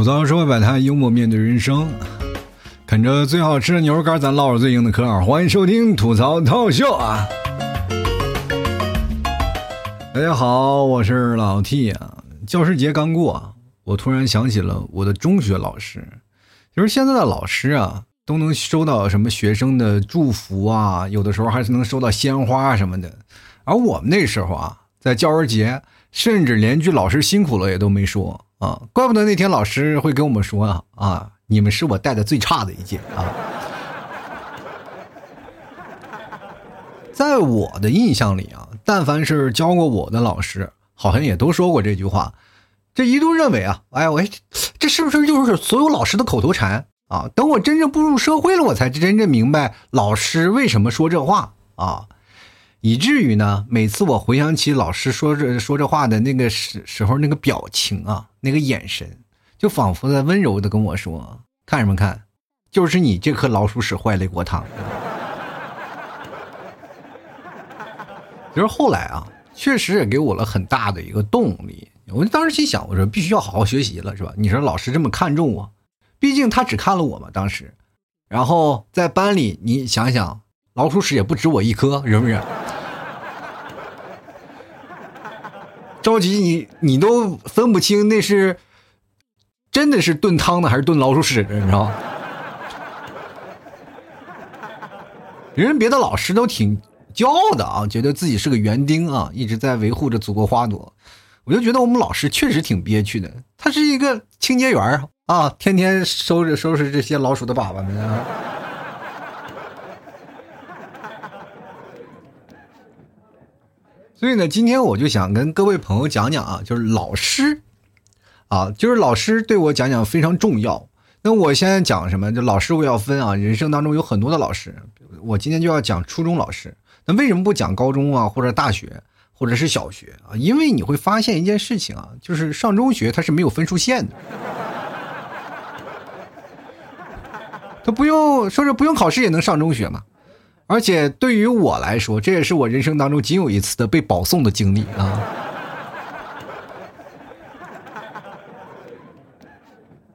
吐槽社会百态，幽默面对人生，啃着最好吃的牛肉干，咱唠着最硬的嗑。欢迎收听吐槽套秀啊！大家好，我是老 T 啊。教师节刚过，我突然想起了我的中学老师，就是现在的老师啊，都能收到什么学生的祝福啊，有的时候还是能收到鲜花什么的。而我们那时候啊，在教师节，甚至连句“老师辛苦了”也都没说。啊，怪不得那天老师会跟我们说啊啊，你们是我带的最差的一届啊。在我的印象里啊，但凡是教过我的老师，好像也都说过这句话。这一度认为啊，哎呀，我这是不是就是所有老师的口头禅啊？等我真正步入社会了，我才真正明白老师为什么说这话啊。以至于呢，每次我回想起老师说这说这话的那个时时候，那个表情啊，那个眼神，就仿佛在温柔的跟我说：“看什么看？就是你这颗老鼠屎坏了一锅汤。”就是后来啊，确实也给我了很大的一个动力。我当时心想，我说必须要好好学习了，是吧？你说老师这么看重我，毕竟他只看了我嘛，当时。然后在班里，你想想，老鼠屎也不止我一颗，是不是？着急，你你都分不清那是真的是炖汤的还是炖老鼠屎的，你知道吗？人别的老师都挺骄傲的啊，觉得自己是个园丁啊，一直在维护着祖国花朵。我就觉得我们老师确实挺憋屈的，他是一个清洁员啊，天天收拾收拾这些老鼠的粑粑呢。所以呢，今天我就想跟各位朋友讲讲啊，就是老师，啊，就是老师对我讲讲非常重要。那我现在讲什么？就老师我要分啊，人生当中有很多的老师，我今天就要讲初中老师。那为什么不讲高中啊，或者大学，或者是小学啊？因为你会发现一件事情啊，就是上中学它是没有分数线的，他不用说是不用考试也能上中学嘛。而且对于我来说，这也是我人生当中仅有一次的被保送的经历啊！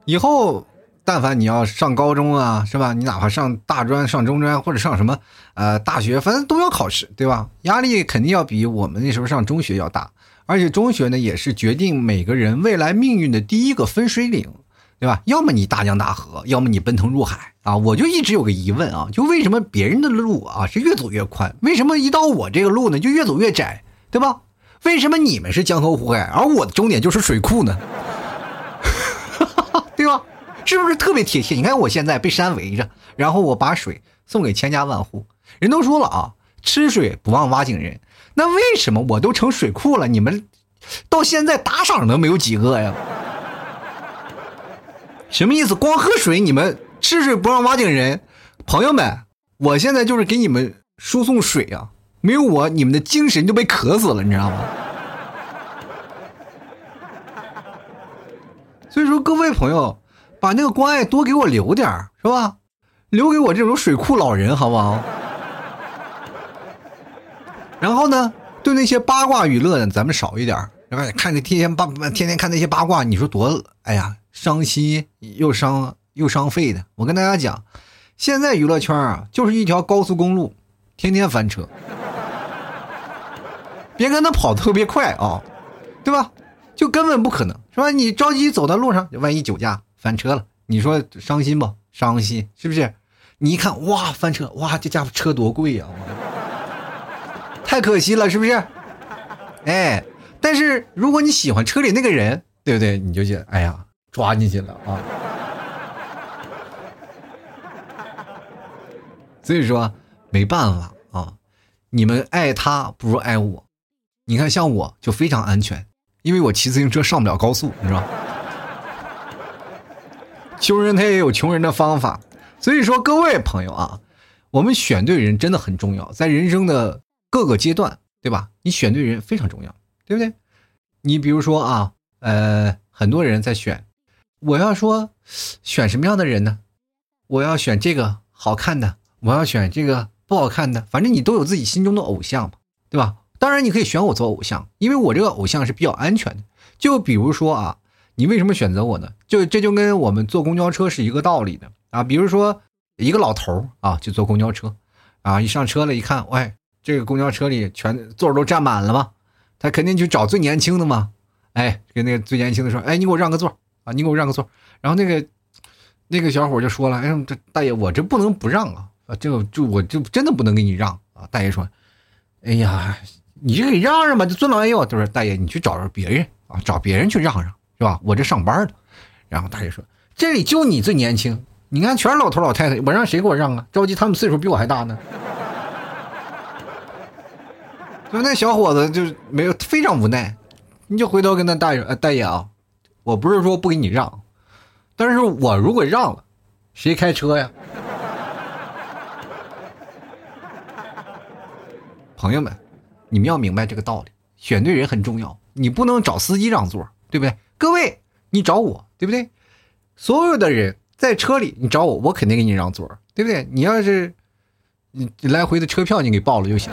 以后，但凡你要上高中啊，是吧？你哪怕上大专、上中专或者上什么呃大学，反正都要考试，对吧？压力肯定要比我们那时候上中学要大。而且中学呢，也是决定每个人未来命运的第一个分水岭。对吧？要么你大江大河，要么你奔腾入海啊！我就一直有个疑问啊，就为什么别人的路啊是越走越宽，为什么一到我这个路呢就越走越窄，对吧？为什么你们是江河湖海，而我的终点就是水库呢？对吧？是不是特别贴切？你看我现在被山围着，然后我把水送给千家万户。人都说了啊，吃水不忘挖井人。那为什么我都成水库了，你们到现在打赏都没有几个呀？什么意思？光喝水，你们吃水不让挖井人？朋友们，我现在就是给你们输送水啊！没有我，你们的精神就被渴死了，你知道吗？所以说，各位朋友，把那个关爱多给我留点是吧？留给我这种水库老人，好不好？然后呢，对那些八卦娱乐呢，咱们少一点是吧？看那天天八，天天看那些八卦，你说多？哎呀！伤心又伤又伤肺的，我跟大家讲，现在娱乐圈啊，就是一条高速公路，天天翻车。别跟他跑特别快啊，对吧？就根本不可能，是吧？你着急走在路上，万一酒驾翻车了，你说伤心不？伤心是不是？你一看，哇，翻车，哇，这家伙车多贵呀，太可惜了，是不是？哎，但是如果你喜欢车里那个人，对不对？你就觉得，哎呀。抓进去了啊！所以说没办法啊，你们爱他不如爱我。你看，像我就非常安全，因为我骑自行车上不了高速，你知道。穷人他也有穷人的方法，所以说各位朋友啊，我们选对人真的很重要，在人生的各个阶段，对吧？你选对人非常重要，对不对？你比如说啊，呃，很多人在选。我要说，选什么样的人呢？我要选这个好看的，我要选这个不好看的。反正你都有自己心中的偶像嘛，对吧？当然你可以选我做偶像，因为我这个偶像是比较安全的。就比如说啊，你为什么选择我呢？就这就跟我们坐公交车是一个道理的啊。比如说一个老头啊，就坐公交车啊，一上车了，一看，喂，这个公交车里全座都占满了吗？他肯定去找最年轻的嘛。哎，跟那个最年轻的说，哎，你给我让个座啊，你给我让个座。然后那个那个小伙就说了，哎，这大爷，我这不能不让啊，啊，这个就我就真的不能给你让啊。大爷说，哎呀，你就给让让吧，就尊老爱幼。他说，大爷，你去找找别人啊，找别人去让让。是吧？我这上班呢，然后大爷说：“这里就你最年轻，你看全是老头老太太，我让谁给我让啊？着急，他们岁数比我还大呢。”就那小伙子就没有非常无奈，你就回头跟那大爷说：“大爷啊，我不是说不给你让，但是我如果让了，谁开车呀？” 朋友们，你们要明白这个道理，选对人很重要，你不能找司机让座，对不对？各位，你找我对不对？所有的人在车里，你找我，我肯定给你让座，对不对？你要是你来回的车票你给报了就行。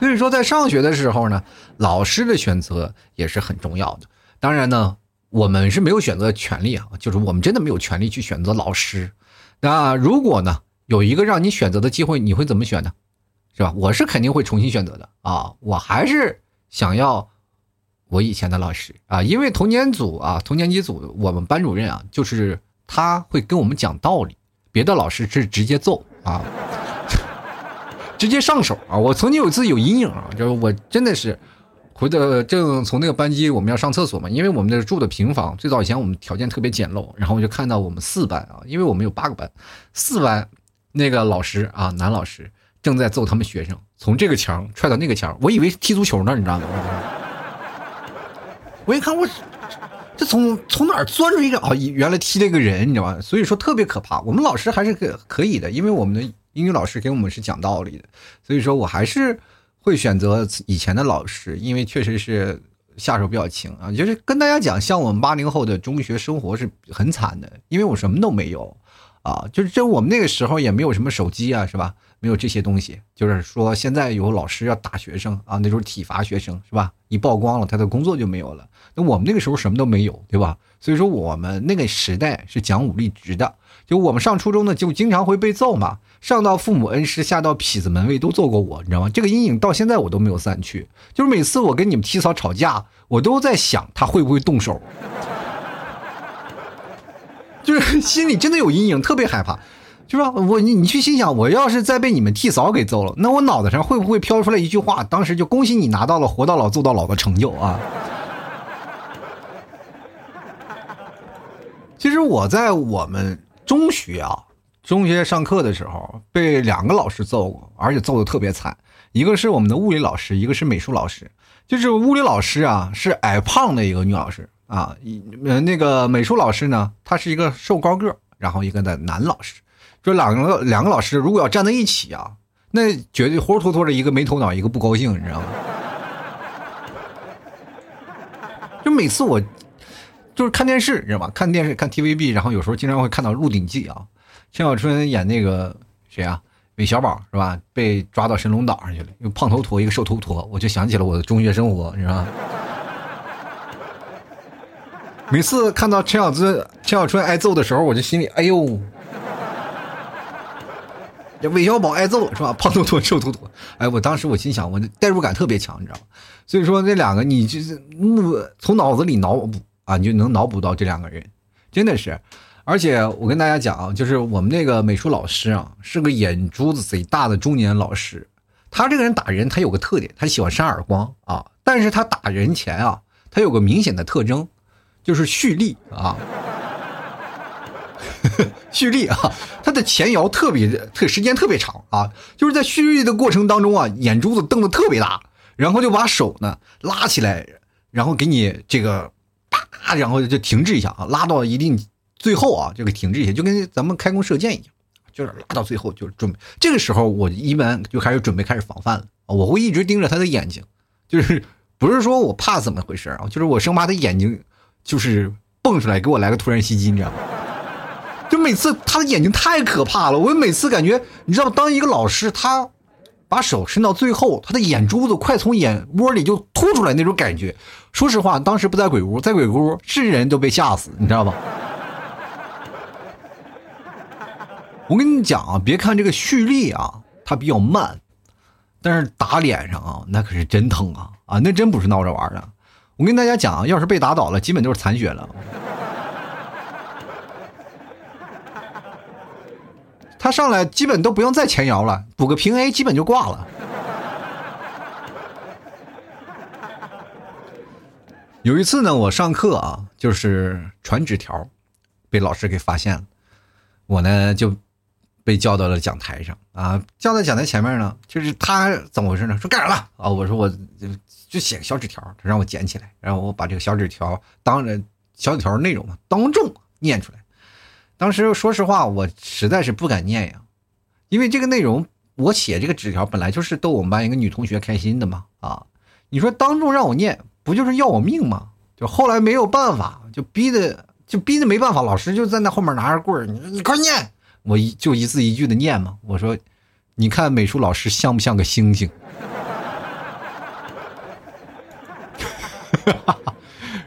所以说，在上学的时候呢，老师的选择也是很重要的。当然呢，我们是没有选择权利啊，就是我们真的没有权利去选择老师。那如果呢，有一个让你选择的机会，你会怎么选呢？是吧？我是肯定会重新选择的啊，我还是想要。我以前的老师啊，因为同年组啊，同年级组，我们班主任啊，就是他会跟我们讲道理，别的老师是直接揍啊，直接上手啊。我曾经有一次有阴影啊，就是我真的是回的正从那个班级，我们要上厕所嘛，因为我们那住的平房，最早以前我们条件特别简陋，然后我就看到我们四班啊，因为我们有八个班，四班那个老师啊，男老师正在揍他们学生，从这个墙踹到那个墙，我以为踢足球呢，你知道吗？我一看，我这从从哪儿钻出一个啊？原来踢了一个人，你知道吗？所以说特别可怕。我们老师还是可可以的，因为我们的英语老师给我们是讲道理的，所以说我还是会选择以前的老师，因为确实是下手比较轻啊。就是跟大家讲，像我们八零后的中学生活是很惨的，因为我什么都没有啊。就是这我们那个时候也没有什么手机啊，是吧？没有这些东西，就是说现在有老师要打学生啊，那时候体罚学生是吧？一曝光了，他的工作就没有了。那我们那个时候什么都没有，对吧？所以说我们那个时代是讲武力值的。就我们上初中呢，就经常会被揍嘛，上到父母恩师，下到痞子门卫都揍过我，你知道吗？这个阴影到现在我都没有散去。就是每次我跟你们体嫂吵架，我都在想他会不会动手，就是心里真的有阴影，特别害怕。是吧？我你你去心想，我要是再被你们替嫂给揍了，那我脑袋上会不会飘出来一句话？当时就恭喜你拿到了活到老揍到老的成就啊！其实我在我们中学啊，中学上课的时候被两个老师揍过，而且揍的特别惨。一个是我们的物理老师，一个是美术老师。就是物理老师啊，是矮胖的一个女老师啊，呃，那个美术老师呢，她是一个瘦高个，然后一个的男老师。就两个两个老师如果要站在一起啊，那绝对活脱脱的一个没头脑，一个不高兴，你知道吗？就每次我就是看电视，你知道吗？看电视看 TVB，然后有时候经常会看到《鹿鼎记》啊，陈小春演那个谁啊，韦小宝是吧？被抓到神龙岛上去了，一个胖头陀，一个瘦头陀，我就想起了我的中学生活，你知道吗？每次看到陈小春陈小春挨揍的时候，我就心里哎呦。这韦小宝挨揍是吧？胖头陀、瘦头陀，哎，我当时我心想，我代入感特别强，你知道吗？所以说那两个，你就是从脑子里脑补啊，你就能脑补到这两个人，真的是。而且我跟大家讲啊，就是我们那个美术老师啊，是个眼珠子贼大的中年老师。他这个人打人，他有个特点，他喜欢扇耳光啊。但是他打人前啊，他有个明显的特征，就是蓄力啊。蓄力啊，他的前摇特别特时间特别长啊，就是在蓄力的过程当中啊，眼珠子瞪得特别大，然后就把手呢拉起来，然后给你这个啪，然后就停滞一下啊，拉到一定最后啊，就给停滞一下，就跟咱们开弓射箭一样，就是拉到最后就准备。这个时候我一般就开始准备开始防范了，我会一直盯着他的眼睛，就是不是说我怕怎么回事啊，就是我生怕他眼睛就是蹦出来给我来个突然袭击，你知道吗？就每次他的眼睛太可怕了，我每次感觉，你知道，当一个老师，他把手伸到最后，他的眼珠子快从眼窝里就凸出来那种感觉。说实话，当时不在鬼屋，在鬼屋是人都被吓死，你知道吧？我跟你讲啊，别看这个蓄力啊，它比较慢，但是打脸上啊，那可是真疼啊啊，那真不是闹着玩的。我跟大家讲，要是被打倒了，基本就是残血了。他上来基本都不用再前摇了，补个平 A 基本就挂了。有一次呢，我上课啊，就是传纸条，被老师给发现了，我呢就被叫到了讲台上啊，叫在讲台前面呢，就是他怎么回事呢？说干啥了啊？我说我就就写个小纸条，他让我捡起来，然后我把这个小纸条当着小纸条内容嘛，当众念出来。当时说实话，我实在是不敢念呀，因为这个内容，我写这个纸条本来就是逗我们班一个女同学开心的嘛。啊，你说当众让我念，不就是要我命吗？就后来没有办法，就逼的就逼的没办法，老师就在那后面拿着棍儿，你你快念，我一就一字一句的念嘛。我说，你看美术老师像不像个星星？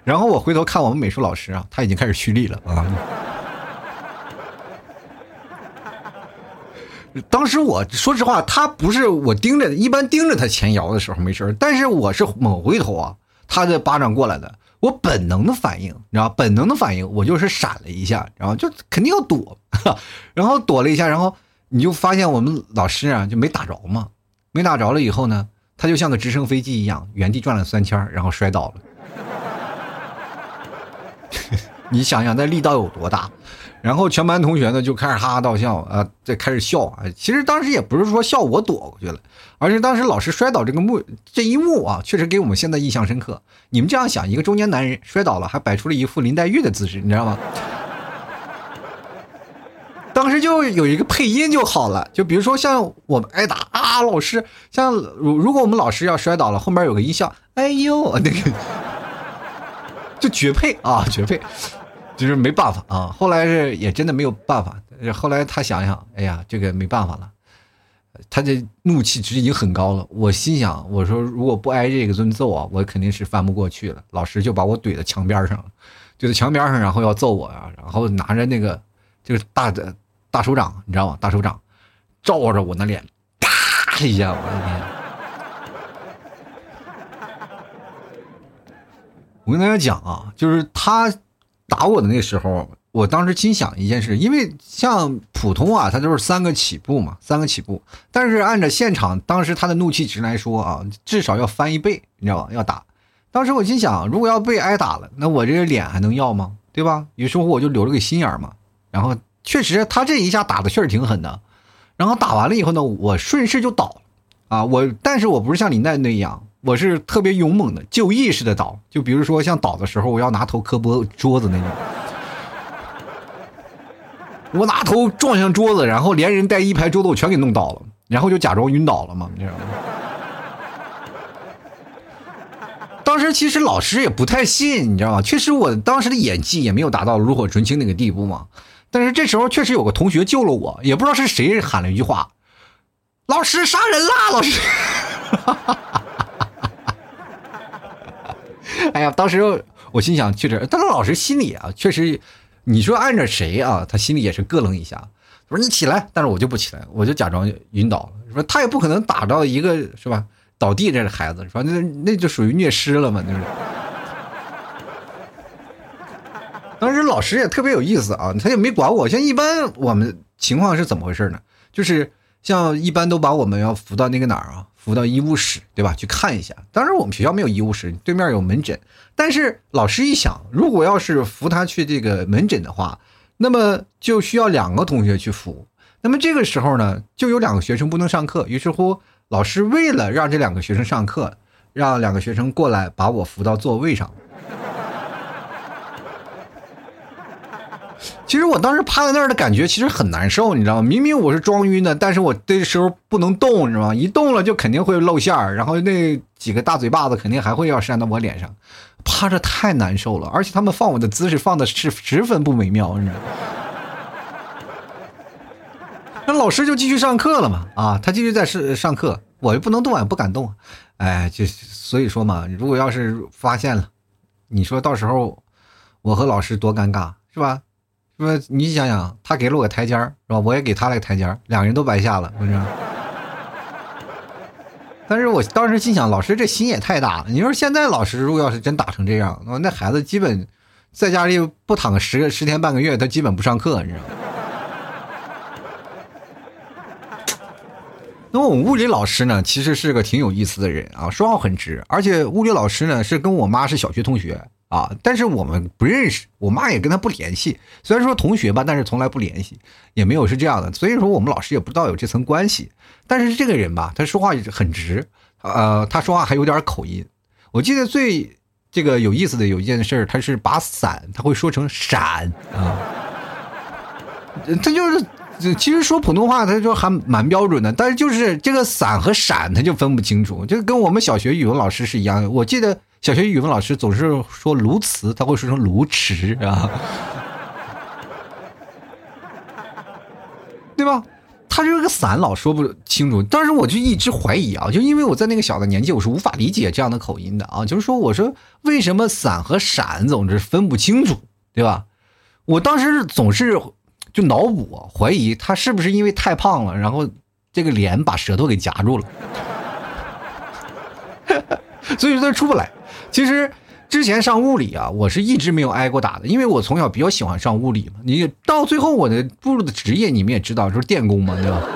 然后我回头看我们美术老师啊，他已经开始蓄力了啊。当时我说实话，他不是我盯着，一般盯着他前摇的时候没事但是我是猛回头啊，他的巴掌过来的，我本能的反应，你知道本能的反应，我就是闪了一下，然后就肯定要躲，然后躲了一下，然后你就发现我们老师啊就没打着嘛，没打着了以后呢，他就像个直升飞机一样原地转了三圈，然后摔倒了。你想想那力道有多大？然后全班同学呢就开始哈哈大笑啊，在开始笑啊。其实当时也不是说笑我躲过去了，而是当时老师摔倒这个幕这一幕啊，确实给我们现在印象深刻。你们这样想，一个中年男人摔倒了，还摆出了一副林黛玉的姿势，你知道吗？当时就有一个配音就好了，就比如说像我们挨打啊，老师像如如果我们老师要摔倒了，后面有个音效，哎呦那个，就绝配啊，绝配。就是没办法啊，后来是也真的没有办法。后来他想想，哎呀，这个没办法了，他的怒气值已经很高了。我心想，我说如果不挨这个顿揍啊，我肯定是翻不过去了。老师就把我怼在墙边上了，怼在墙边上，然后要揍我呀，然后拿着那个就是大的大手掌，你知道吗？大手掌照着我那脸，啪一下，我的天！我跟大家讲啊，就是他。打我的那时候，我当时心想一件事，因为像普通啊，他都是三个起步嘛，三个起步。但是按照现场当时他的怒气值来说啊，至少要翻一倍，你知道吧？要打。当时我心想，如果要被挨打了，那我这个脸还能要吗？对吧？于是乎我就留了个心眼嘛。然后确实他这一下打的确实挺狠的。然后打完了以后呢，我顺势就倒了啊。我但是我不是像林黛那样。我是特别勇猛的，就意识的倒，就比如说像倒的时候，我要拿头磕玻桌子那种，我拿头撞向桌子，然后连人带一排桌子我全给弄倒了，然后就假装晕倒了嘛，你知道吗？当时其实老师也不太信，你知道吗？确实我当时的演技也没有达到炉火纯青那个地步嘛，但是这时候确实有个同学救了我，也不知道是谁喊了一句话：“老师杀人啦！”老师。哎呀，当时我心想，确实，但是老师心里啊，确实，你说按着谁啊，他心里也是咯楞一下。我说你起来，但是我就不起来，我就假装晕倒了。说他也不可能打到一个是吧，倒地这个孩子，说那那就属于虐尸了嘛，就是。当时老师也特别有意思啊，他也没管我。像一般我们情况是怎么回事呢？就是像一般都把我们要扶到那个哪儿啊？扶到医务室，对吧？去看一下。当然，我们学校没有医务室，对面有门诊。但是老师一想，如果要是扶他去这个门诊的话，那么就需要两个同学去扶。那么这个时候呢，就有两个学生不能上课。于是乎，老师为了让这两个学生上课，让两个学生过来把我扶到座位上。其实我当时趴在那儿的感觉其实很难受，你知道吗？明明我是装晕的，但是我这时候不能动，你知道吗？一动了就肯定会露馅儿，然后那几个大嘴巴子肯定还会要扇到我脸上，趴着太难受了，而且他们放我的姿势放的是十分不美妙，你知道吗？那老师就继续上课了嘛，啊，他继续在上上课，我又不能动也不敢动。哎，就所以说嘛，如果要是发现了，你说到时候我和老师多尴尬，是吧？是吧？你想想，他给了我个台阶儿，是吧？我也给他了个台阶儿，两个人都白下了，不是？但是我当时心想，老师这心也太大了。你说现在老师如果要是真打成这样，那孩子基本在家里不躺个十十天半个月，他基本不上课，你知道吗？那我们物理老师呢，其实是个挺有意思的人啊，说话很直，而且物理老师呢是跟我妈是小学同学啊，但是我们不认识，我妈也跟他不联系。虽然说同学吧，但是从来不联系，也没有是这样的。所以说我们老师也不知道有这层关系。但是这个人吧，他说话很直，呃，他说话还有点口音。我记得最这个有意思的有一件事，他是把伞他会说成闪啊，他就是。其实说普通话，他就还蛮标准的，但是就是这个伞和闪，他就分不清楚，就跟我们小学语文老师是一样的。我记得小学语文老师总是说鸬鹚，他会说成鸬池啊，对吧？他这个伞老说不清楚，当时我就一直怀疑啊，就因为我在那个小的年纪，我是无法理解这样的口音的啊。就是说，我说为什么伞和闪总是分不清楚，对吧？我当时总是。就脑补怀疑他是不是因为太胖了，然后这个脸把舌头给夹住了，所以说他出不来。其实之前上物理啊，我是一直没有挨过打的，因为我从小比较喜欢上物理嘛。你到最后我的步入的职业，你们也知道，就是电工嘛，对吧？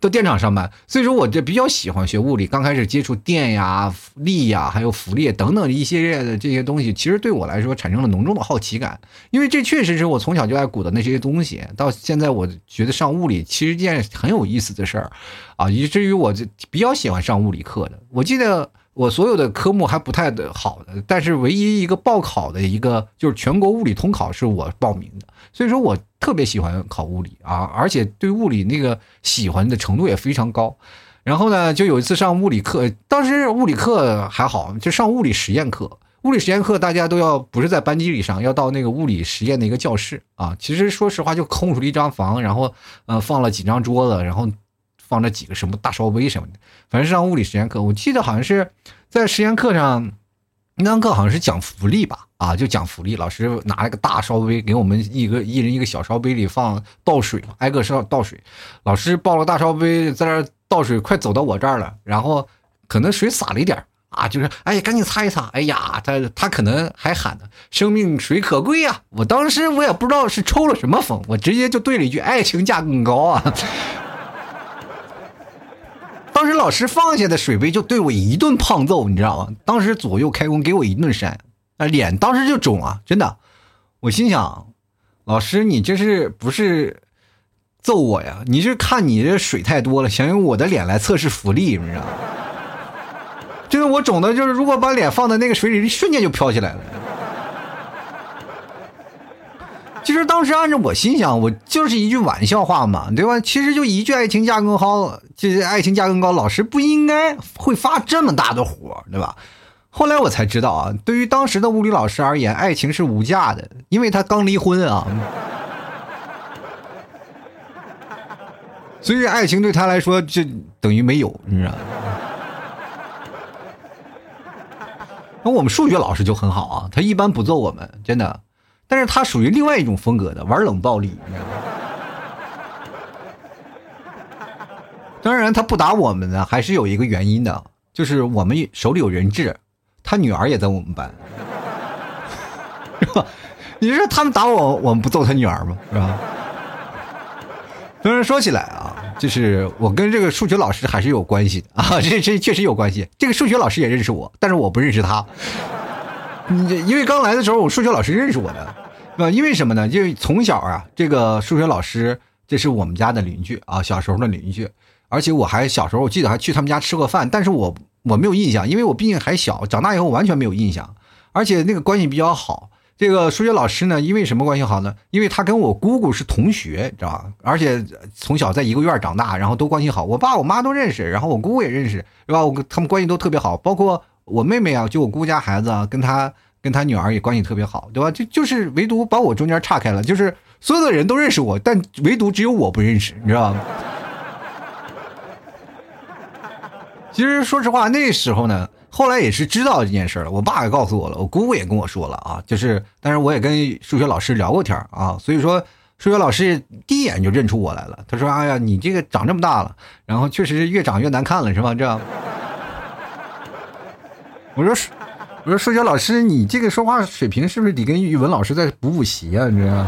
到 电厂上班，所以说我这比较喜欢学物理。刚开始接触电呀、力呀，还有浮力等等一系列的这些东西，其实对我来说产生了浓重的好奇感，因为这确实是我从小就爱鼓的那些东西。到现在，我觉得上物理其实件很有意思的事儿，啊，以至于我就比较喜欢上物理课的。我记得。我所有的科目还不太的好的，但是唯一一个报考的一个就是全国物理通考是我报名的，所以说我特别喜欢考物理啊，而且对物理那个喜欢的程度也非常高。然后呢，就有一次上物理课，当时物理课还好，就上物理实验课。物理实验课大家都要不是在班级里上，要到那个物理实验的一个教室啊。其实说实话，就空出了一张房，然后呃放了几张桌子，然后。放着几个什么大烧杯什么的，反正是上物理实验课。我记得好像是在实验课上，那堂课好像是讲浮力吧？啊，就讲浮力。老师拿了个大烧杯给我们一个一人一个小烧杯里放倒水，挨个烧倒水。老师抱了大烧杯在那倒水，快走到我这儿了，然后可能水洒了一点啊，就是哎，赶紧擦一擦。哎呀，他他可能还喊呢，生命水可贵呀！我当时我也不知道是抽了什么风，我直接就对了一句：爱情价更高啊！当时老师放下的水杯就对我一顿胖揍，你知道吗？当时左右开弓给我一顿扇，啊，脸当时就肿啊，真的。我心想，老师你这是不是揍我呀？你是看你这水太多了，想用我的脸来测试浮力，你知道吗？就是，我肿的就是，如果把脸放在那个水里，瞬间就飘起来了。其实当时按照我心想，我就是一句玩笑话嘛，对吧？其实就一句“爱情价更高”，这爱情价更高，老师不应该会发这么大的火，对吧？后来我才知道啊，对于当时的物理老师而言，爱情是无价的，因为他刚离婚啊，所以爱情对他来说就等于没有，你知道吗？那我们数学老师就很好啊，他一般不揍我们，真的。但是他属于另外一种风格的，玩冷暴力。你知道吗当然，他不打我们呢，还是有一个原因的，就是我们手里有人质，他女儿也在我们班，是吧？你说他们打我，我们不揍他女儿吗？是吧？当然，说起来啊，就是我跟这个数学老师还是有关系的啊，这这确实有关系。这个数学老师也认识我，但是我不认识他。因为刚来的时候，我数学老师认识我的，呃，因为什么呢？因为从小啊，这个数学老师这是我们家的邻居啊，小时候的邻居，而且我还小时候我记得还去他们家吃过饭，但是我我没有印象，因为我毕竟还小，长大以后完全没有印象，而且那个关系比较好。这个数学老师呢，因为什么关系好呢？因为他跟我姑姑是同学，知道吧？而且从小在一个院长大，然后都关系好，我爸我妈都认识，然后我姑姑也认识，是吧？我他们关系都特别好，包括。我妹妹啊，就我姑家孩子啊，跟她跟她女儿也关系特别好，对吧？就就是唯独把我中间岔开了，就是所有的人都认识我，但唯独只有我不认识，你知道吗？其实说实话，那时候呢，后来也是知道这件事了。我爸也告诉我了，我姑姑也跟我说了啊，就是，但是我也跟数学老师聊过天啊，所以说数学老师第一眼就认出我来了。他说：“哎呀，你这个长这么大了，然后确实越长越难看了，是吧？”这样。我说：“我说数学老师，你这个说话水平是不是得跟语文老师在补补习啊？你知道？”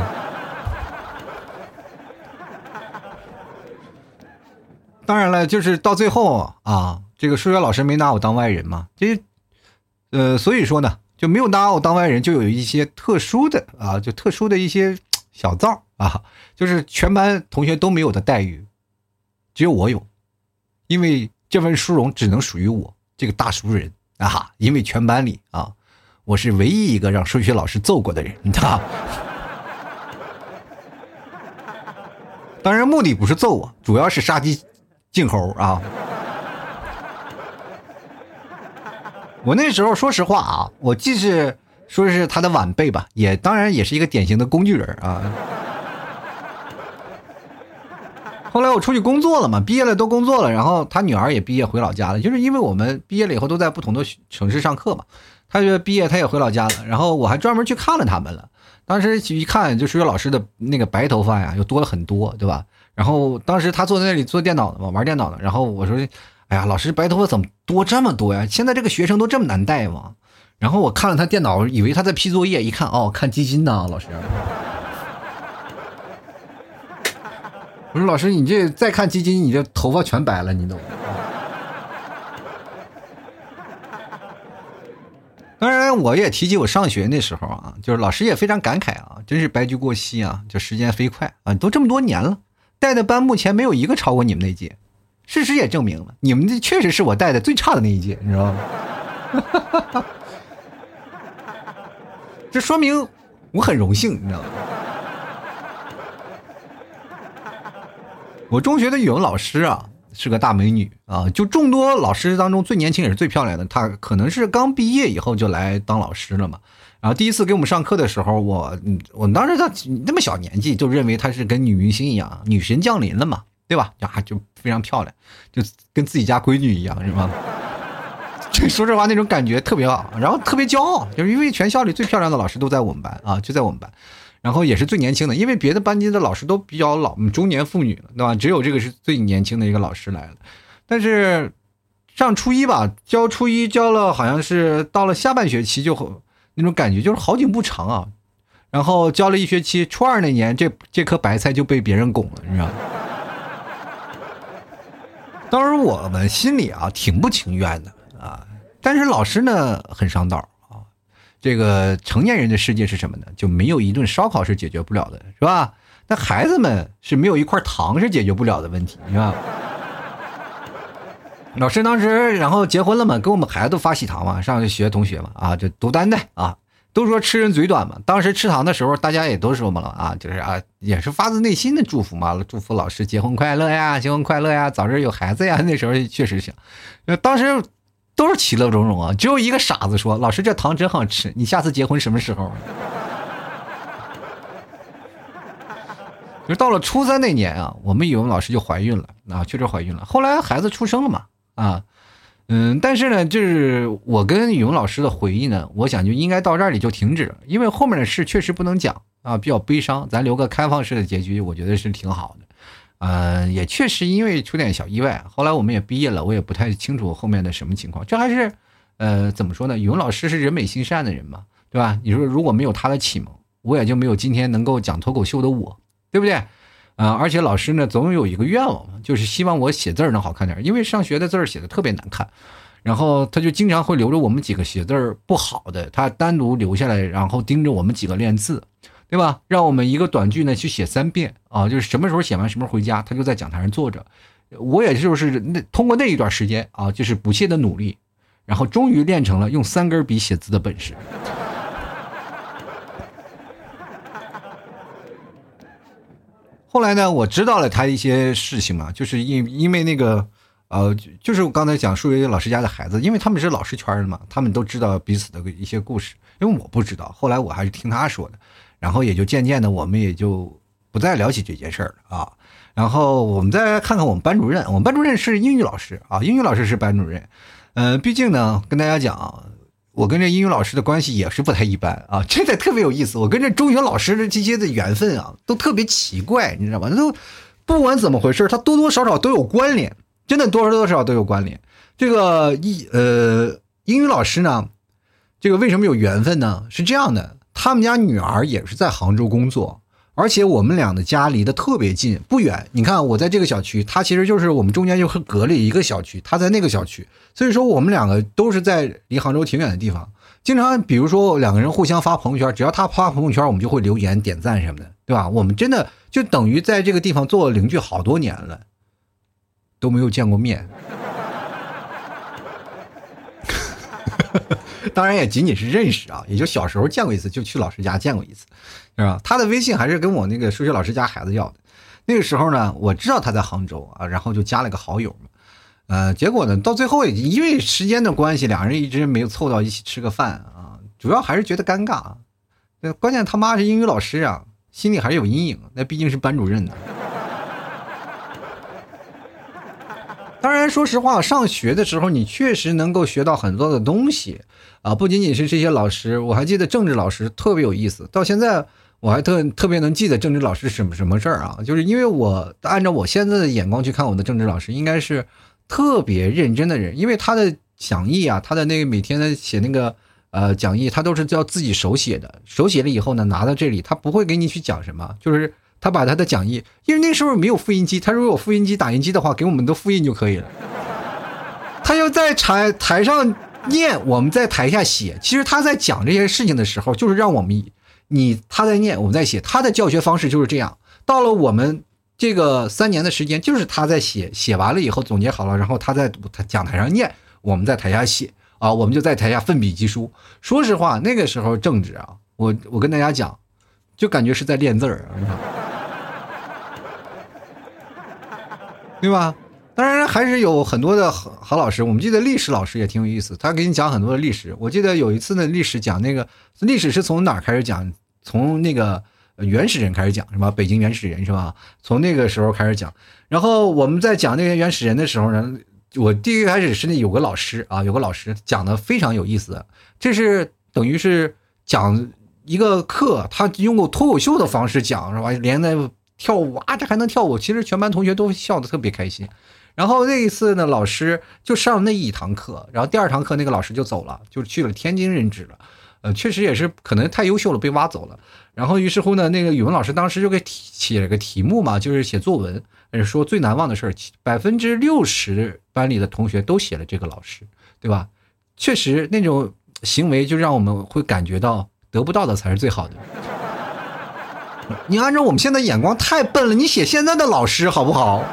当然了，就是到最后啊。这个数学老师没拿我当外人嘛？这，呃，所以说呢，就没有拿我当外人，就有一些特殊的啊，就特殊的一些小灶啊，就是全班同学都没有的待遇，只有我有，因为这份殊荣只能属于我这个大熟人啊哈，因为全班里啊，我是唯一一个让数学老师揍过的人，你知道。当然，目的不是揍我，主要是杀鸡儆猴啊。我那时候说实话啊，我既是说是他的晚辈吧，也当然也是一个典型的工具人啊。后来我出去工作了嘛，毕业了都工作了，然后他女儿也毕业回老家了，就是因为我们毕业了以后都在不同的城市上课嘛，他就毕业他也回老家了，然后我还专门去看了他们了。当时一看，就数学老师的那个白头发呀，又多了很多，对吧？然后当时他坐在那里做电脑的嘛，玩电脑的，然后我说。哎呀，老师白头发怎么多这么多呀？现在这个学生都这么难带吗？然后我看了他电脑，以为他在批作业，一看哦，看基金呢，老师。我说老师，你这再看基金，你这头发全白了，你都。当然，我也提及我上学那时候啊，就是老师也非常感慨啊，真是白驹过隙啊，就时间飞快啊，都这么多年了，带的班目前没有一个超过你们那届。事实也证明了，你们这确实是我带的最差的那一届，你知道吗？这说明我很荣幸，你知道吗？我中学的语文老师啊，是个大美女啊，就众多老师当中最年轻也是最漂亮的。她可能是刚毕业以后就来当老师了嘛。然后第一次给我们上课的时候，我我当时她那么小年纪，就认为她是跟女明星一样，女神降临了嘛。对吧？啊，就非常漂亮，就跟自己家闺女一样，是吗？这说实话，那种感觉特别好，然后特别骄傲，就是因为全校里最漂亮的老师都在我们班啊，就在我们班，然后也是最年轻的，因为别的班级的老师都比较老，中年妇女了，对吧？只有这个是最年轻的一个老师来了。但是上初一吧，教初一教了，好像是到了下半学期就那种感觉，就是好景不长啊。然后教了一学期，初二那年，这这颗白菜就被别人拱了，你知道吗？当时我们心里啊挺不情愿的啊，但是老师呢很上道。这个成年人的世界是什么呢？就没有一顿烧烤是解决不了的，是吧？那孩子们是没有一块糖是解决不了的问题，是吧？老师当时然后结婚了嘛，给我们孩子都发喜糖嘛，上学同学嘛啊，就独担待啊。都说吃人嘴短嘛，当时吃糖的时候，大家也都说嘛了啊，就是啊，也是发自内心的祝福嘛，祝福老师结婚快乐呀，结婚快乐呀，早日有孩子呀。那时候确实想，当时都是其乐融融啊，只有一个傻子说：“老师这糖真好吃，你下次结婚什么时候？”就到了初三那年啊，我们语文老师就怀孕了啊，确实怀孕了。后来孩子出生了嘛，啊。嗯，但是呢，就是我跟语文老师的回忆呢，我想就应该到这里就停止了，因为后面的事确实不能讲啊，比较悲伤，咱留个开放式的结局，我觉得是挺好的。嗯，也确实因为出点小意外，后来我们也毕业了，我也不太清楚后面的什么情况。这还是，呃，怎么说呢？语文老师是人美心善的人嘛，对吧？你说如果没有他的启蒙，我也就没有今天能够讲脱口秀的我，对不对？啊，而且老师呢，总有一个愿望嘛，就是希望我写字儿能好看点，因为上学的字儿写的特别难看，然后他就经常会留着我们几个写字儿不好的，他单独留下来，然后盯着我们几个练字，对吧？让我们一个短句呢去写三遍啊，就是什么时候写完，什么时候回家，他就在讲台上坐着，我也就是那通过那一段时间啊，就是不懈的努力，然后终于练成了用三根笔写字的本事。后来呢，我知道了他一些事情嘛，就是因因为那个，呃，就是我刚才讲数学老师家的孩子，因为他们是老师圈的嘛，他们都知道彼此的一些故事，因为我不知道。后来我还是听他说的，然后也就渐渐的，我们也就不再聊起这件事儿了啊。然后我们再来看看我们班主任，我们班主任是英语老师啊，英语老师是班主任。嗯，毕竟呢，跟大家讲，我跟这英语老师的关系也是不太一般啊，真的特别有意思。我跟这中学老师的这些的缘分啊，都特别奇怪，你知道吗？都不管怎么回事，他多多少少都有关联，真的多多少少都有关联。这个一呃，英语老师呢，这个为什么有缘分呢？是这样的，他们家女儿也是在杭州工作。而且我们俩的家离得特别近，不远。你看，我在这个小区，他其实就是我们中间就隔了一个小区，他在那个小区，所以说我们两个都是在离杭州挺远的地方。经常，比如说两个人互相发朋友圈，只要他发朋友圈，我们就会留言点赞什么的，对吧？我们真的就等于在这个地方做了邻居好多年了，都没有见过面。当然也仅仅是认识啊，也就小时候见过一次，就去老师家见过一次，是吧？他的微信还是跟我那个数学老师家孩子要的。那个时候呢，我知道他在杭州啊，然后就加了个好友嘛。呃，结果呢，到最后因为时间的关系，两人一直没有凑到一起吃个饭啊。主要还是觉得尴尬。那关键他妈是英语老师啊，心里还是有阴影。那毕竟是班主任呢。当然，说实话，上学的时候你确实能够学到很多的东西啊，不仅仅是这些老师。我还记得政治老师特别有意思，到现在我还特特别能记得政治老师什么什么事儿啊，就是因为我按照我现在的眼光去看，我的政治老师应该是特别认真的人，因为他的讲义啊，他的那个每天的写那个呃讲义，他都是叫自己手写的，手写了以后呢，拿到这里，他不会给你去讲什么，就是。他把他的讲义，因为那时候没有复印机，他如果有复印机、打印机的话，给我们都复印就可以了。他要在台台上念，我们在台下写。其实他在讲这些事情的时候，就是让我们你他在念，我们在写。他的教学方式就是这样。到了我们这个三年的时间，就是他在写，写完了以后总结好了，然后他在讲台上念，我们在台下写啊，我们就在台下奋笔疾书。说实话，那个时候政治啊，我我跟大家讲，就感觉是在练字儿。对吧？当然还是有很多的好好老师。我们记得历史老师也挺有意思，他给你讲很多的历史。我记得有一次呢，历史讲那个历史是从哪儿开始讲？从那个原始人开始讲是吧？北京原始人是吧？从那个时候开始讲。然后我们在讲那些原始人的时候呢，我第一开始是那有个老师啊，有个老师讲的非常有意思。这是等于是讲一个课，他用过脱口秀的方式讲是吧？连在。跳舞啊，这还能跳舞？其实全班同学都笑得特别开心。然后那一次呢，老师就上那一堂课，然后第二堂课那个老师就走了，就去了天津任职了。呃，确实也是可能太优秀了，被挖走了。然后于是乎呢，那个语文老师当时就给写了个题目嘛，就是写作文，说最难忘的事儿，百分之六十班里的同学都写了这个老师，对吧？确实那种行为就让我们会感觉到得不到的才是最好的。你按照我们现在眼光太笨了，你写现在的老师好不好？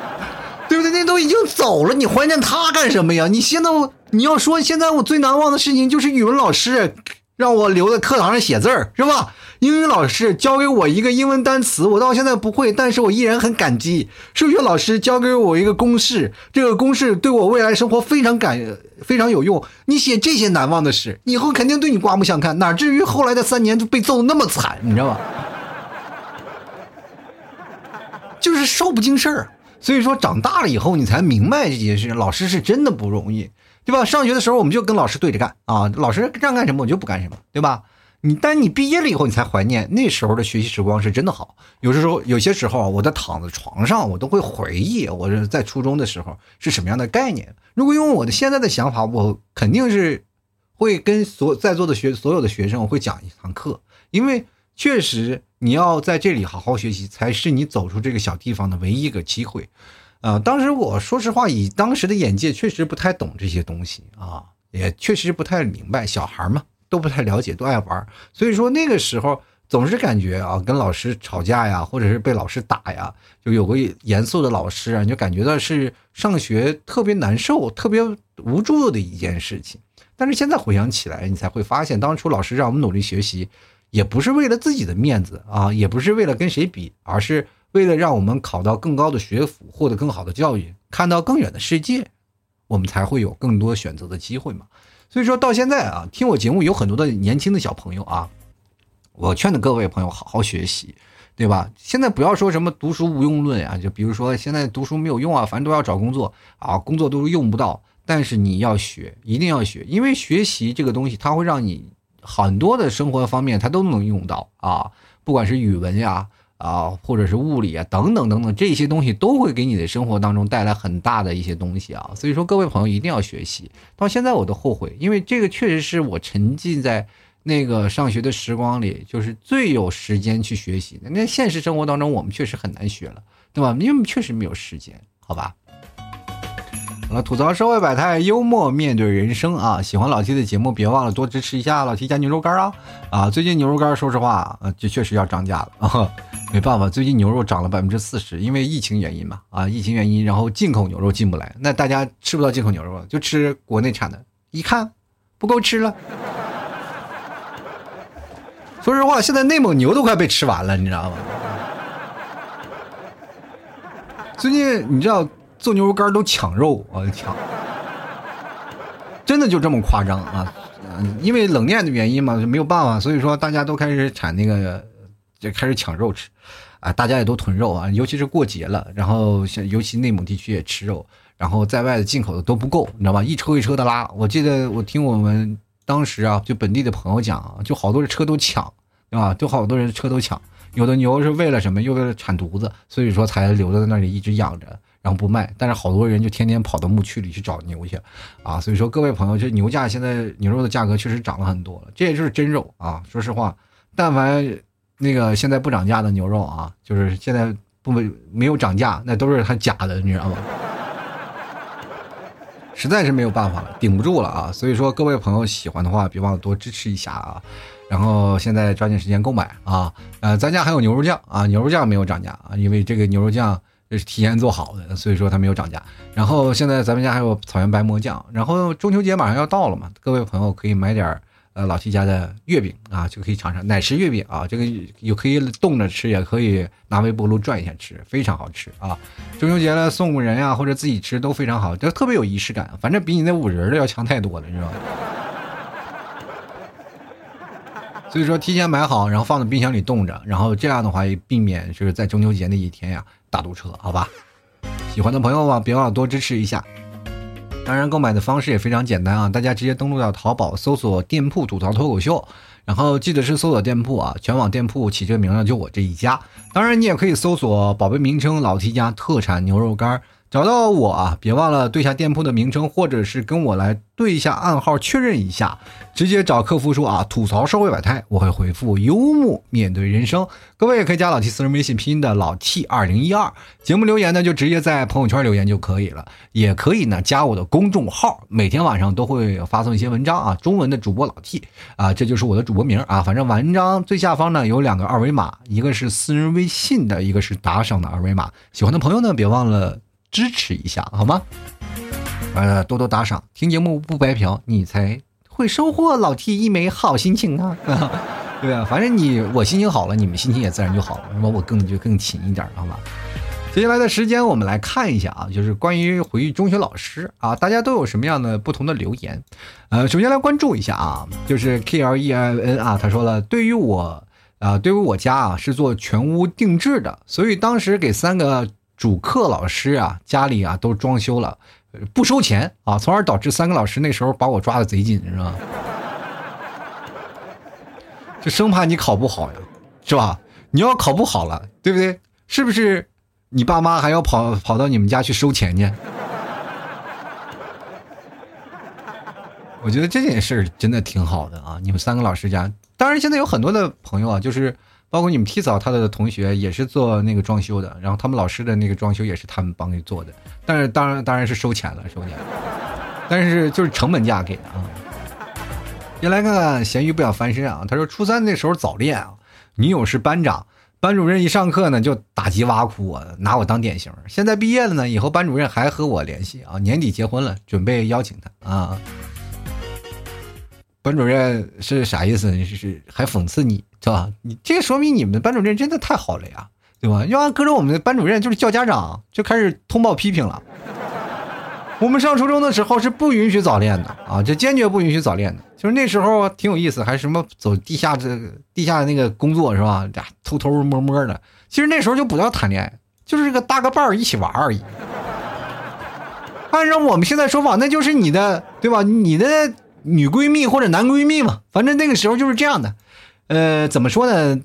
对不对？那都已经走了，你怀念他干什么呀？你现在你要说现在我最难忘的事情就是语文老师让我留在课堂上写字儿，是吧？英语老师教给我一个英文单词，我到现在不会，但是我依然很感激。数学老师教给我一个公式，这个公式对我未来生活非常感非常有用。你写这些难忘的事，以后肯定对你刮目相看，哪至于后来的三年就被揍那么惨，你知道吧？就是少不经事儿，所以说长大了以后你才明白这件事。老师是真的不容易，对吧？上学的时候我们就跟老师对着干啊，老师让干什么我就不干什么，对吧？你但你毕业了以后你才怀念那时候的学习时光是真的好。有时候有些时候我在躺在床上，我都会回忆我在初中的时候是什么样的概念。如果用我的现在的想法，我肯定是会跟所在座的学所有的学生我会讲一堂课，因为确实。你要在这里好好学习，才是你走出这个小地方的唯一一个机会。呃，当时我说实话，以当时的眼界，确实不太懂这些东西啊，也确实不太明白。小孩嘛，都不太了解，都爱玩，所以说那个时候总是感觉啊，跟老师吵架呀，或者是被老师打呀，就有个严肃的老师啊，你就感觉到是上学特别难受、特别无助的一件事情。但是现在回想起来，你才会发现，当初老师让我们努力学习。也不是为了自己的面子啊，也不是为了跟谁比，而是为了让我们考到更高的学府，获得更好的教育，看到更远的世界，我们才会有更多选择的机会嘛。所以说到现在啊，听我节目有很多的年轻的小朋友啊，我劝的各位朋友好好学习，对吧？现在不要说什么读书无用论啊，就比如说现在读书没有用啊，反正都要找工作啊，工作都是用不到。但是你要学，一定要学，因为学习这个东西，它会让你很多的生活方面它都能用到啊，不管是语文呀啊，或者是物理啊等等等等，这些东西都会给你的生活当中带来很大的一些东西啊。所以说，各位朋友一定要学习。到现在我都后悔，因为这个确实是我沉浸在。那个上学的时光里，就是最有时间去学习的。那现实生活当中，我们确实很难学了，对吧？因为确实没有时间，好吧。好了，吐槽社会百态，幽默面对人生啊！喜欢老 T 的节目，别忘了多支持一下老 T 家牛肉干啊！啊，最近牛肉干，说实话，呃，就确实要涨价了啊。没办法，最近牛肉涨了百分之四十，因为疫情原因嘛，啊，疫情原因，然后进口牛肉进不来，那大家吃不到进口牛肉了，就吃国内产的，一看不够吃了。说实话，现在内蒙牛都快被吃完了，你知道吗？最近你知道做牛肉干都抢肉，我抢，真的就这么夸张啊？因为冷链的原因嘛，就没有办法，所以说大家都开始产那个，就开始抢肉吃，啊，大家也都囤肉啊，尤其是过节了，然后像尤其内蒙地区也吃肉，然后在外的进口的都不够，你知道吧？一车一车的拉，我记得我听我们。当时啊，就本地的朋友讲，就好多人车都抢，对吧？就好多人车都抢。有的牛是为了什么？又为了产犊子，所以说才留在那里一直养着，然后不卖。但是好多人就天天跑到牧区里去找牛去，啊，所以说各位朋友，这牛价现在牛肉的价格确实涨了很多了，这也就是真肉啊。说实话，但凡那个现在不涨价的牛肉啊，就是现在不没有涨价，那都是它假的，你知道吗？实在是没有办法了，顶不住了啊！所以说，各位朋友喜欢的话，别忘了多支持一下啊！然后现在抓紧时间购买啊！呃，咱家还有牛肉酱啊，牛肉酱没有涨价啊，因为这个牛肉酱是提前做好的，所以说它没有涨价。然后现在咱们家还有草原白馍酱，然后中秋节马上要到了嘛，各位朋友可以买点。呃，老七家的月饼啊，就可以尝尝奶食月饼啊，这个有可以冻着吃，也可以拿微波炉转一下吃，非常好吃啊！中秋节了送人呀，或者自己吃都非常好，就特别有仪式感，反正比你那五仁的要强太多了，你知道吗？所以说提前买好，然后放在冰箱里冻着，然后这样的话也避免就是在中秋节那一天呀大堵车，好吧？喜欢的朋友啊，别忘了多支持一下。当然，购买的方式也非常简单啊！大家直接登录到淘宝，搜索店铺“吐槽脱口秀”，然后记得是搜索店铺啊，全网店铺起这个名字就我这一家。当然，你也可以搜索宝贝名称“老 T 家特产牛肉干”。找到我啊，别忘了对下店铺的名称，或者是跟我来对一下暗号，确认一下。直接找客服说啊，吐槽社会百态，我会回复幽默面对人生。各位也可以加老 T 私人微信拼音的老 T 二零一二。节目留言呢，就直接在朋友圈留言就可以了。也可以呢，加我的公众号，每天晚上都会发送一些文章啊，中文的主播老 T 啊，这就是我的主播名啊。反正文章最下方呢有两个二维码，一个是私人微信的，一个是打赏的二维码。喜欢的朋友呢，别忘了。支持一下好吗？呃，多多打赏，听节目不白嫖，你才会收获老 T 一枚好心情啊！对啊，反正你我心情好了，你们心情也自然就好了，那么我更就更勤一点，好吧？接下来的时间我们来看一下啊，就是关于回忆中学老师啊，大家都有什么样的不同的留言？呃，首先来关注一下啊，就是 K L E I N 啊，他说了，对于我啊，对于我家啊是做全屋定制的，所以当时给三个。主课老师啊，家里啊都装修了，不收钱啊，从而导致三个老师那时候把我抓的贼紧，是吧？就生怕你考不好呀，是吧？你要考不好了，对不对？是不是？你爸妈还要跑跑到你们家去收钱去？我觉得这件事真的挺好的啊！你们三个老师家，当然现在有很多的朋友啊，就是。包括你们 T 嫂她的同学也是做那个装修的，然后他们老师的那个装修也是他们帮你做的，但是当然当然是收钱了，收钱，但是就是成本价给的啊。先来看看咸鱼不想翻身啊，他说初三那时候早恋啊，女友是班长，班主任一上课呢就打击挖苦我，拿我当典型。现在毕业了呢，以后班主任还和我联系啊，年底结婚了，准备邀请他啊。班主任是啥意思？是还讽刺你，是吧？你这说明你们的班主任真的太好了呀，对吧？要按搁着我们的班主任就是叫家长，就开始通报批评了。我们上初中的时候是不允许早恋的啊，这坚决不允许早恋的。就是那时候挺有意思，还什么走地下这地下那个工作是吧？俩，偷偷摸摸的。其实那时候就不叫谈恋爱，就是个搭个伴儿一起玩而已。按照我们现在说法，那就是你的对吧？你的女闺蜜或者男闺蜜嘛，反正那个时候就是这样的。呃，怎么说呢？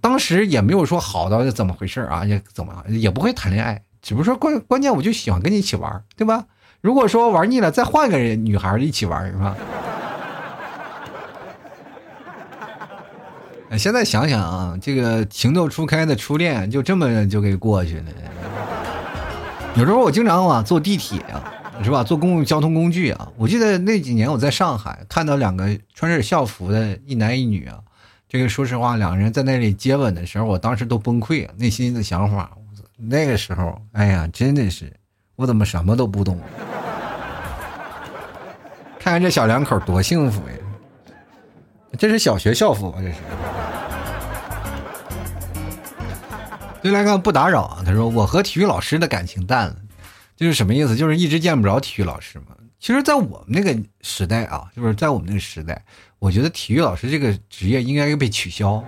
当时也没有说好的怎么回事啊，也怎么也不会谈恋爱。只不过说关关键，我就喜欢跟你一起玩，对吧？如果说玩腻了，再换个人女孩一起玩，是吧？现在想想啊，这个情窦初开的初恋就这么就给过去了。有时候我经常啊坐地铁啊，是吧？坐公共交通工具啊。我记得那几年我在上海看到两个穿着校服的一男一女啊，这个说实话，两个人在那里接吻的时候，我当时都崩溃了，内心的想法。那个时候，哎呀，真的是，我怎么什么都不懂？看看这小两口多幸福呀！这是小学校服，这是。对来看不打扰啊，他说我和体育老师的感情淡了，就是什么意思？就是一直见不着体育老师嘛。其实，在我们那个时代啊，就是在我们那个时代，我觉得体育老师这个职业应该被取消。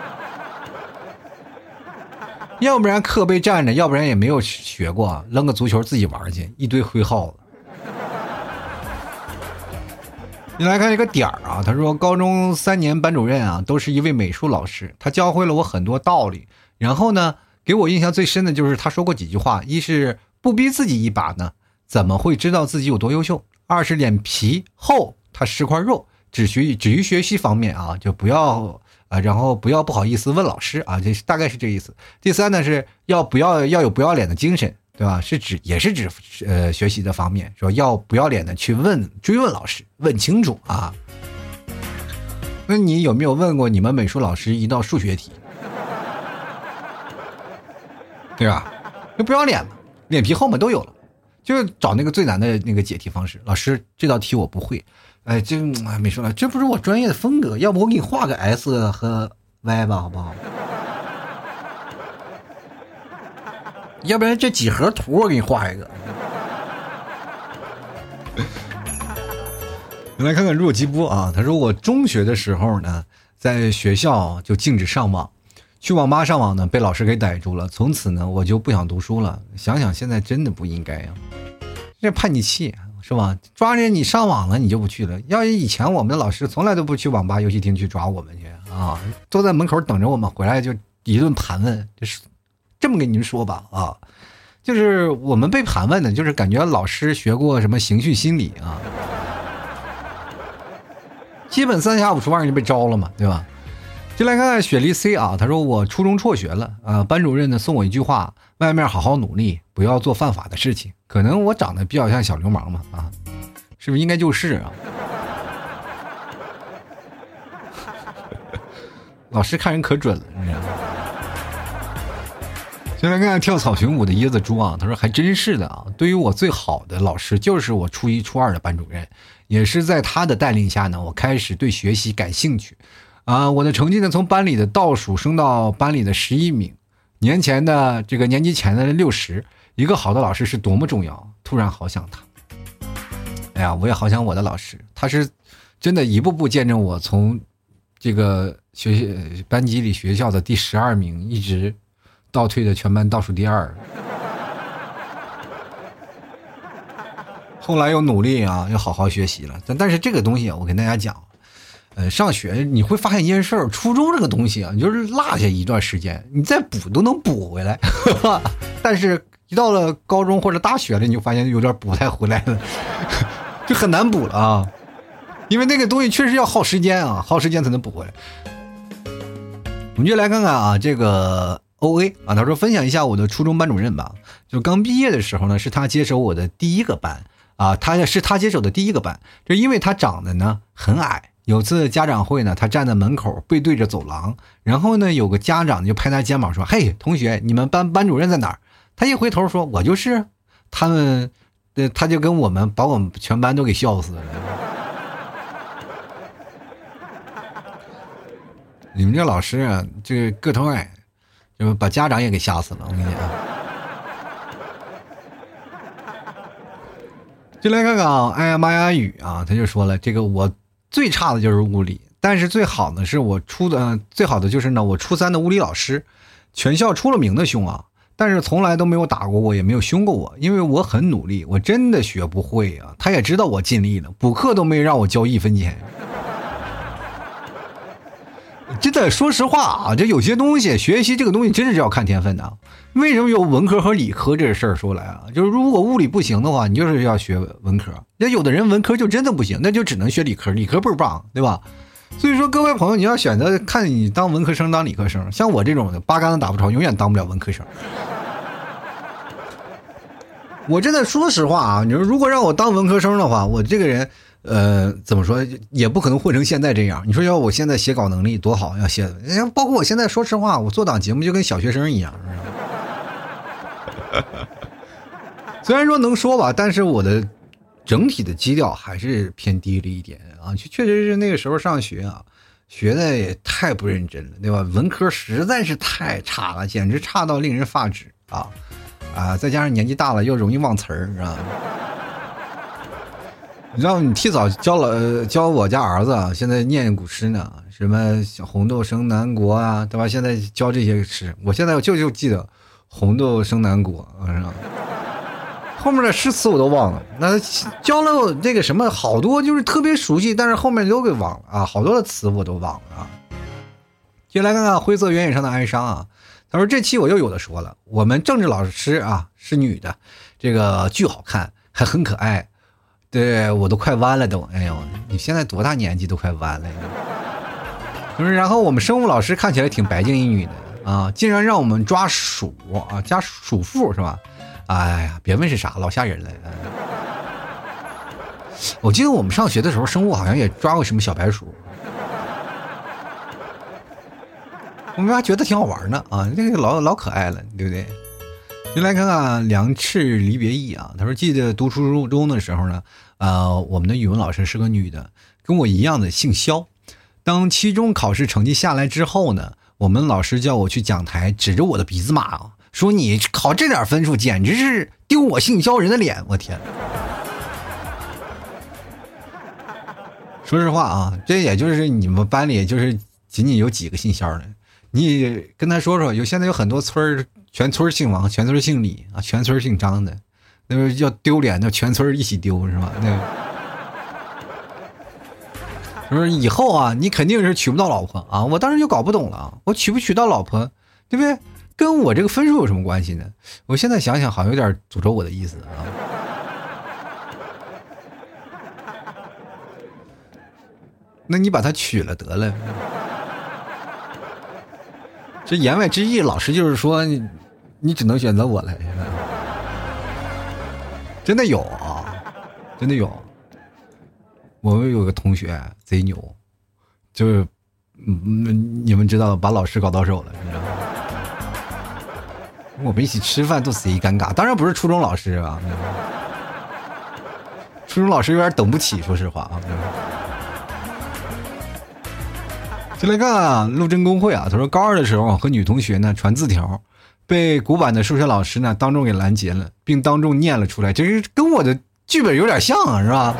要不然课被占着，要不然也没有学过，扔个足球自己玩去，一堆灰耗子。你来看一个点儿啊，他说高中三年班主任啊，都是一位美术老师，他教会了我很多道理。然后呢，给我印象最深的就是他说过几句话：一是不逼自己一把呢，怎么会知道自己有多优秀？二是脸皮厚，他是块肉，只学只于学习方面啊，就不要。啊，然后不要不好意思问老师啊，这大概是这意思。第三呢，是要不要要有不要脸的精神，对吧？是指也是指呃学习的方面，说要不要脸的去问追问老师，问清楚啊。那你有没有问过你们美术老师一道数学题？对吧？就不要脸嘛，脸皮厚嘛，都有了，就找那个最难的那个解题方式。老师，这道题我不会。哎，这没说了，这不是我专业的风格。要不我给你画个 S 和 Y 吧，好不好？要不然这几何图我给你画一个。你来看看若基波啊，他说我中学的时候呢，在学校就禁止上网，去网吧上网呢被老师给逮住了，从此呢我就不想读书了。想想现在真的不应该呀，这叛逆期。是吧？抓着你上网了，你就不去了。要是以前我们的老师从来都不去网吧、游戏厅去抓我们去啊，坐在门口等着我们回来就一顿盘问。就是这么跟您说吧啊，就是我们被盘问的，就是感觉老师学过什么刑讯心理啊，基本三下五除二就被招了嘛，对吧？就来看看雪莉 C 啊，他说我初中辍学了啊，班主任呢送我一句话：外面好好努力，不要做犯法的事情。可能我长得比较像小流氓嘛，啊，是不是应该就是啊？老师看人可准了，你知道吗？先来看看跳草裙舞的椰子猪啊，他说还真是的啊。对于我最好的老师就是我初一初二的班主任，也是在他的带领下呢，我开始对学习感兴趣，啊，我的成绩呢从班里的倒数升到班里的十一名，年前的这个年级前的六十。一个好的老师是多么重要！突然好想他。哎呀，我也好想我的老师，他是真的一步步见证我从这个学习班级里学校的第十二名，一直倒退的全班倒数第二。后来又努力啊，又好好学习了。但但是这个东西，我跟大家讲，呃，上学你会发现一件事儿：初中这个东西啊，你就是落下一段时间，你再补都能补回来。但是。一到了高中或者大学了，你就发现有点补不太回来了，就很难补了啊！因为那个东西确实要耗时间啊，耗时间才能补回来。我们就来看看啊，这个 O A 啊，他说分享一下我的初中班主任吧。就刚毕业的时候呢，是他接手我的第一个班啊，他是他接手的第一个班，就因为他长得呢很矮。有次家长会呢，他站在门口背对着走廊，然后呢有个家长就拍他肩膀说：“嘿，同学，你们班班主任在哪儿？”他一回头说：“我就是。”他们，呃，他就跟我们把我们全班都给笑死了。你们这老师啊，这个头矮，就把家长也给吓死了。我跟你讲，进来看看啊哎呀妈呀雨啊，他就说了，这个我最差的就是物理，但是最好的是我初的最好的就是呢，我初三的物理老师，全校出了名的凶啊，但是从来都没有打过我，也没有凶过我，因为我很努力，我真的学不会啊。他也知道我尽力了，补课都没让我交一分钱。真的，说实话啊，这有些东西，学习这个东西真是要看天分的。为什么有文科和理科这事儿说来啊？就是如果物理不行的话，你就是要学文科。那有的人文科就真的不行，那就只能学理科，理科倍儿棒，对吧？所以说，各位朋友，你要选择看你当文科生当理科生。像我这种的，八竿子打不着，永远当不了文科生。我真的说实话啊，你说如果让我当文科生的话，我这个人。呃，怎么说也不可能混成现在这样。你说要我现在写稿能力多好，要写，包括我现在说实话，我做档节目就跟小学生一样。虽然说能说吧，但是我的整体的基调还是偏低了一点啊。确确实是那个时候上学啊，学的也太不认真了，对吧？文科实在是太差了，简直差到令人发指啊啊！再加上年纪大了，又容易忘词儿，是吧？你知道你提早教了教我家儿子啊，现在念古诗呢，什么“红豆生南国”啊，对吧？现在教这些诗，我现在就就记得“红豆生南国”啊，后面的诗词我都忘了。那教了那个什么，好多就是特别熟悉，但是后面都给忘了啊，好多的词我都忘了啊。接下来看看灰色原野上的哀伤啊，他说这期我又有的说了，我们政治老师啊是女的，这个巨好看，还很可爱。对我都快弯了都，哎呦，你现在多大年纪都快弯了呀？就是然后我们生物老师看起来挺白净一女的啊，竟然让我们抓鼠啊，加鼠妇是吧？哎呀，别问是啥，老吓人了。我记得我们上学的时候，生物好像也抓过什么小白鼠，我们还觉得挺好玩呢啊，那个老老可爱了，对不对？您来看看《梁翅离别意》啊，他说记得读初中的时候呢，呃，我们的语文老师是个女的，跟我一样的姓肖。当期中考试成绩下来之后呢，我们老师叫我去讲台，指着我的鼻子骂啊，说你考这点分数，简直是丢我姓肖人的脸！我天！说实话啊，这也就是你们班里就是仅仅有几个姓肖的，你跟他说说，有现在有很多村儿。全村姓王，全村姓李啊，全村姓张的，那个要丢脸，那全村一起丢是吧？那个，说以后啊，你肯定是娶不到老婆啊！我当时就搞不懂了，我娶不娶到老婆，对不对？跟我这个分数有什么关系呢？我现在想想，好像有点诅咒我的意思啊。那你把他娶了得了。这言外之意，老师就是说。你只能选择我了，现在真的有啊，真的有。我们有个同学贼牛，就是嗯，你们知道把老师搞到手了，你知道吗？我们一起吃饭都贼尴尬，当然不是初中老师啊，初中老师有点等不起，说实话啊。进来看啊，陆贞公会啊，他说高二的时候和女同学呢传字条。被古板的数学老师呢当众给拦截了，并当众念了出来，这是跟我的剧本有点像啊，是吧？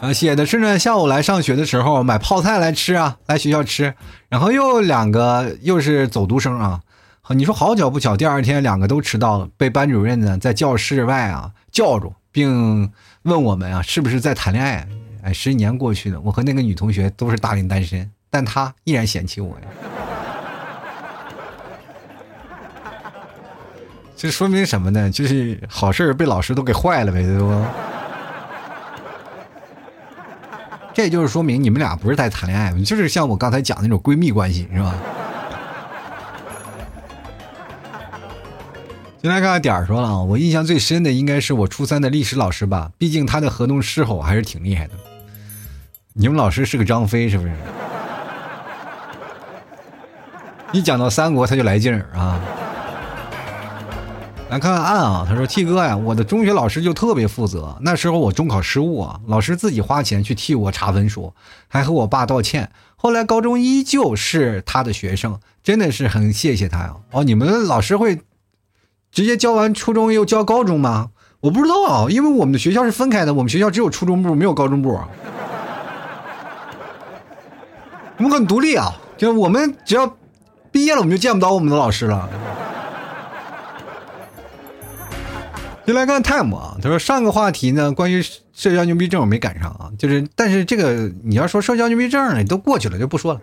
啊，写的是呢，下午来上学的时候买泡菜来吃啊，来学校吃，然后又两个又是走读生啊，你说好巧不巧，第二天两个都迟到了，被班主任呢在教室外啊叫住，并问我们啊是不是在谈恋爱？哎，十几年过去了，我和那个女同学都是大龄单身，但她依然嫌弃我呀。这说明什么呢？就是好事被老师都给坏了呗，对不？这就是说明你们俩不是在谈恋爱，就是像我刚才讲的那种闺蜜关系，是吧？先来看看点儿说了啊，我印象最深的应该是我初三的历史老师吧，毕竟他的河东狮吼还是挺厉害的。你们老师是个张飞是不是？一讲到三国他就来劲儿啊。来看看案啊，他说：“T 哥呀，我的中学老师就特别负责。那时候我中考失误啊，老师自己花钱去替我查分数，还和我爸道歉。后来高中依旧是他的学生，真的是很谢谢他呀。哦，你们老师会直接教完初中又教高中吗？我不知道啊，因为我们的学校是分开的，我们学校只有初中部，没有高中部。我们很独立啊，就是我们只要毕业了，我们就见不到我们的老师了。就来看 time 啊，他说上个话题呢，关于社交牛逼症我没赶上啊，就是但是这个你要说社交牛逼症呢，都过去了就不说了。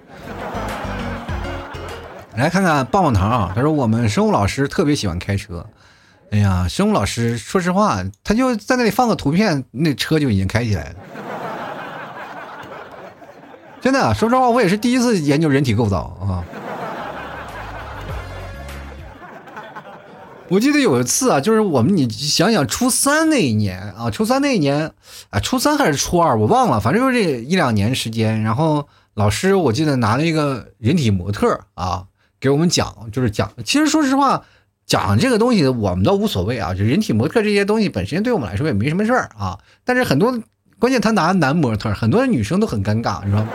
来看看棒棒糖啊，他说我们生物老师特别喜欢开车，哎呀，生物老师说实话，他就在那里放个图片，那车就已经开起来了。真的，说实话，我也是第一次研究人体构造啊。我记得有一次啊，就是我们你想想，初三那一年啊，初三那一年啊，初三还是初二，我忘了，反正就是这一两年时间。然后老师我记得拿了一个人体模特啊，给我们讲，就是讲。其实说实话，讲这个东西我们倒无所谓啊，就人体模特这些东西本身对我们来说也没什么事儿啊。但是很多关键他拿男模特，很多女生都很尴尬，是吧？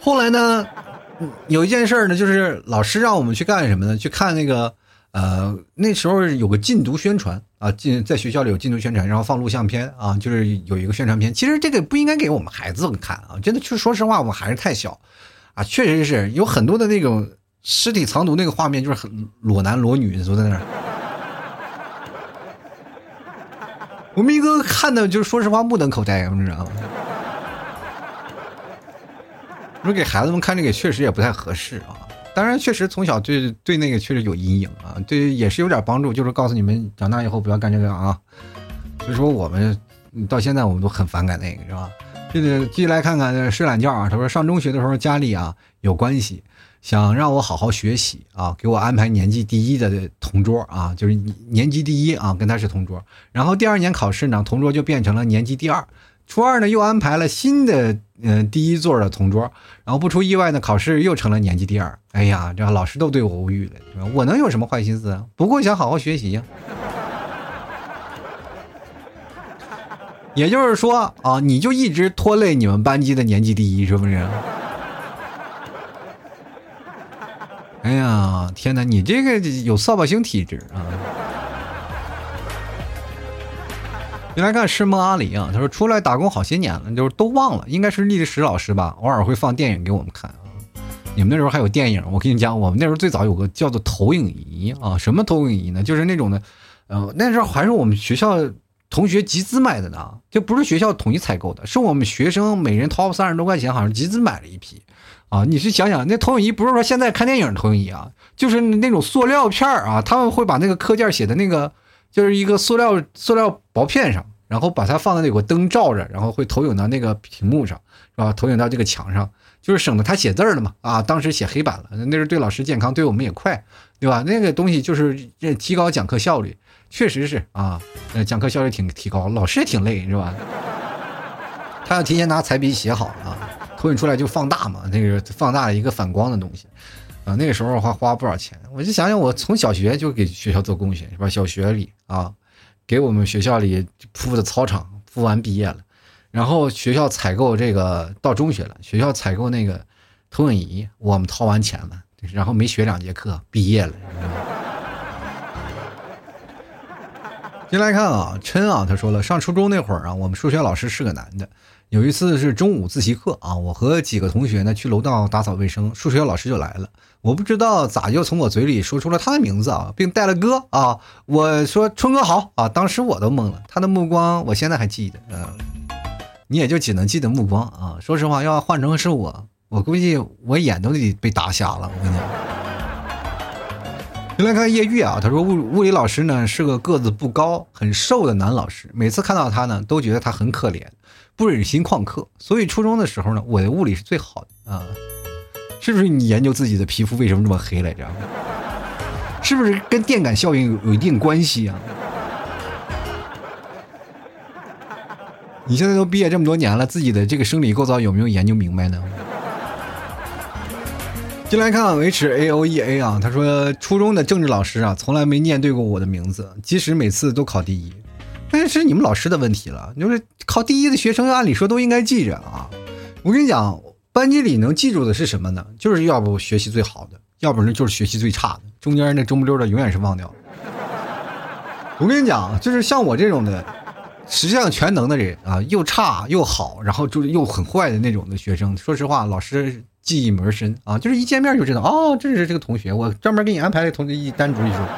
后来呢？有一件事呢，就是老师让我们去干什么呢？去看那个，呃，那时候有个禁毒宣传啊，禁在学校里有禁毒宣传，然后放录像片啊，就是有一个宣传片。其实这个不应该给我们孩子们看啊，真的，就说实话，我们还是太小啊，确实是有很多的那种尸体藏毒那个画面，就是很裸男裸女坐在那儿。我们一个看的，就是说实话目瞪口呆，你知道吗？说给孩子们看这个确实也不太合适啊，当然确实从小对对那个确实有阴影啊，对也是有点帮助，就是告诉你们长大以后不要干这个啊。所以说我们到现在我们都很反感那个是吧？这个继续来看看睡懒觉啊，他说上中学的时候家里啊有关系，想让我好好学习啊，给我安排年级第一的同桌啊，就是年级第一啊，跟他是同桌。然后第二年考试呢，同桌就变成了年级第二。初二呢，又安排了新的嗯第一座的同桌，然后不出意外呢，考试又成了年级第二。哎呀，这老师都对我无语了，我能有什么坏心思啊？不过想好好学习呀。也就是说啊，你就一直拖累你们班级的年级第一，是不是？哎呀，天哪，你这个有扫把星体质啊！你来看师梦阿里啊，他说出来打工好些年了，就是都忘了，应该是历史老师吧，偶尔会放电影给我们看啊。你们那时候还有电影？我跟你讲，我们那时候最早有个叫做投影仪啊，什么投影仪呢？就是那种的，呃，那时候还是我们学校同学集资买的呢，就不是学校统一采购的，是我们学生每人掏三十多块钱，好像集资买了一批啊。你是想想，那投影仪不是说现在看电影投影仪啊，就是那种塑料片儿啊，他们会把那个课件写的那个。就是一个塑料塑料薄片上，然后把它放在那个灯照着，然后会投影到那个屏幕上，是吧？投影到这个墙上，就是省得他写字了嘛。啊，当时写黑板了，那是对老师健康，对我们也快，对吧？那个东西就是提高讲课效率，确实是啊，呃，讲课效率挺提高，老师也挺累，是吧？他要提前拿彩笔写好啊，投影出来就放大嘛，那个放大了一个反光的东西。啊，那个时候花花不少钱，我就想想，我从小学就给学校做贡献，是吧？小学里啊，给我们学校里铺的操场铺完毕业了，然后学校采购这个到中学了，学校采购那个投影仪，我们掏完钱了，然后没学两节课毕业了。进来看啊，琛啊，他说了，上初中那会儿啊，我们数学老师是个男的。有一次是中午自习课啊，我和几个同学呢去楼道打扫卫生，数学老师就来了。我不知道咋就从我嘴里说出了他的名字啊，并带了哥啊。我说春哥好啊，当时我都懵了，他的目光我现在还记得。嗯，你也就只能记得目光啊。说实话，要换成是我，我估计我眼都得被打瞎了。我跟你讲。先来看叶玉啊，他说物物理老师呢是个个子不高、很瘦的男老师，每次看到他呢都觉得他很可怜。不忍心旷课，所以初中的时候呢，我的物理是最好的啊。是不是你研究自己的皮肤为什么这么黑来着？是不是跟电感效应有有一定关系啊？你现在都毕业这么多年了，自己的这个生理构造有没有研究明白呢？进来看 H A O E A 啊，他说初中的政治老师啊，从来没念对过我的名字，即使每次都考第一。那是你们老师的问题了。就是考第一的学生，按理说都应该记着啊。我跟你讲，班级里能记住的是什么呢？就是要不学习最好的，要不然就是学习最差的，中间那中不溜的永远是忘掉。我跟你讲，就是像我这种的，实际上全能的人啊，又差又好，然后就是又很坏的那种的学生。说实话，老师记忆门深啊，就是一见面就知道，哦，这是这个同学，我专门给你安排了同学一单独一说。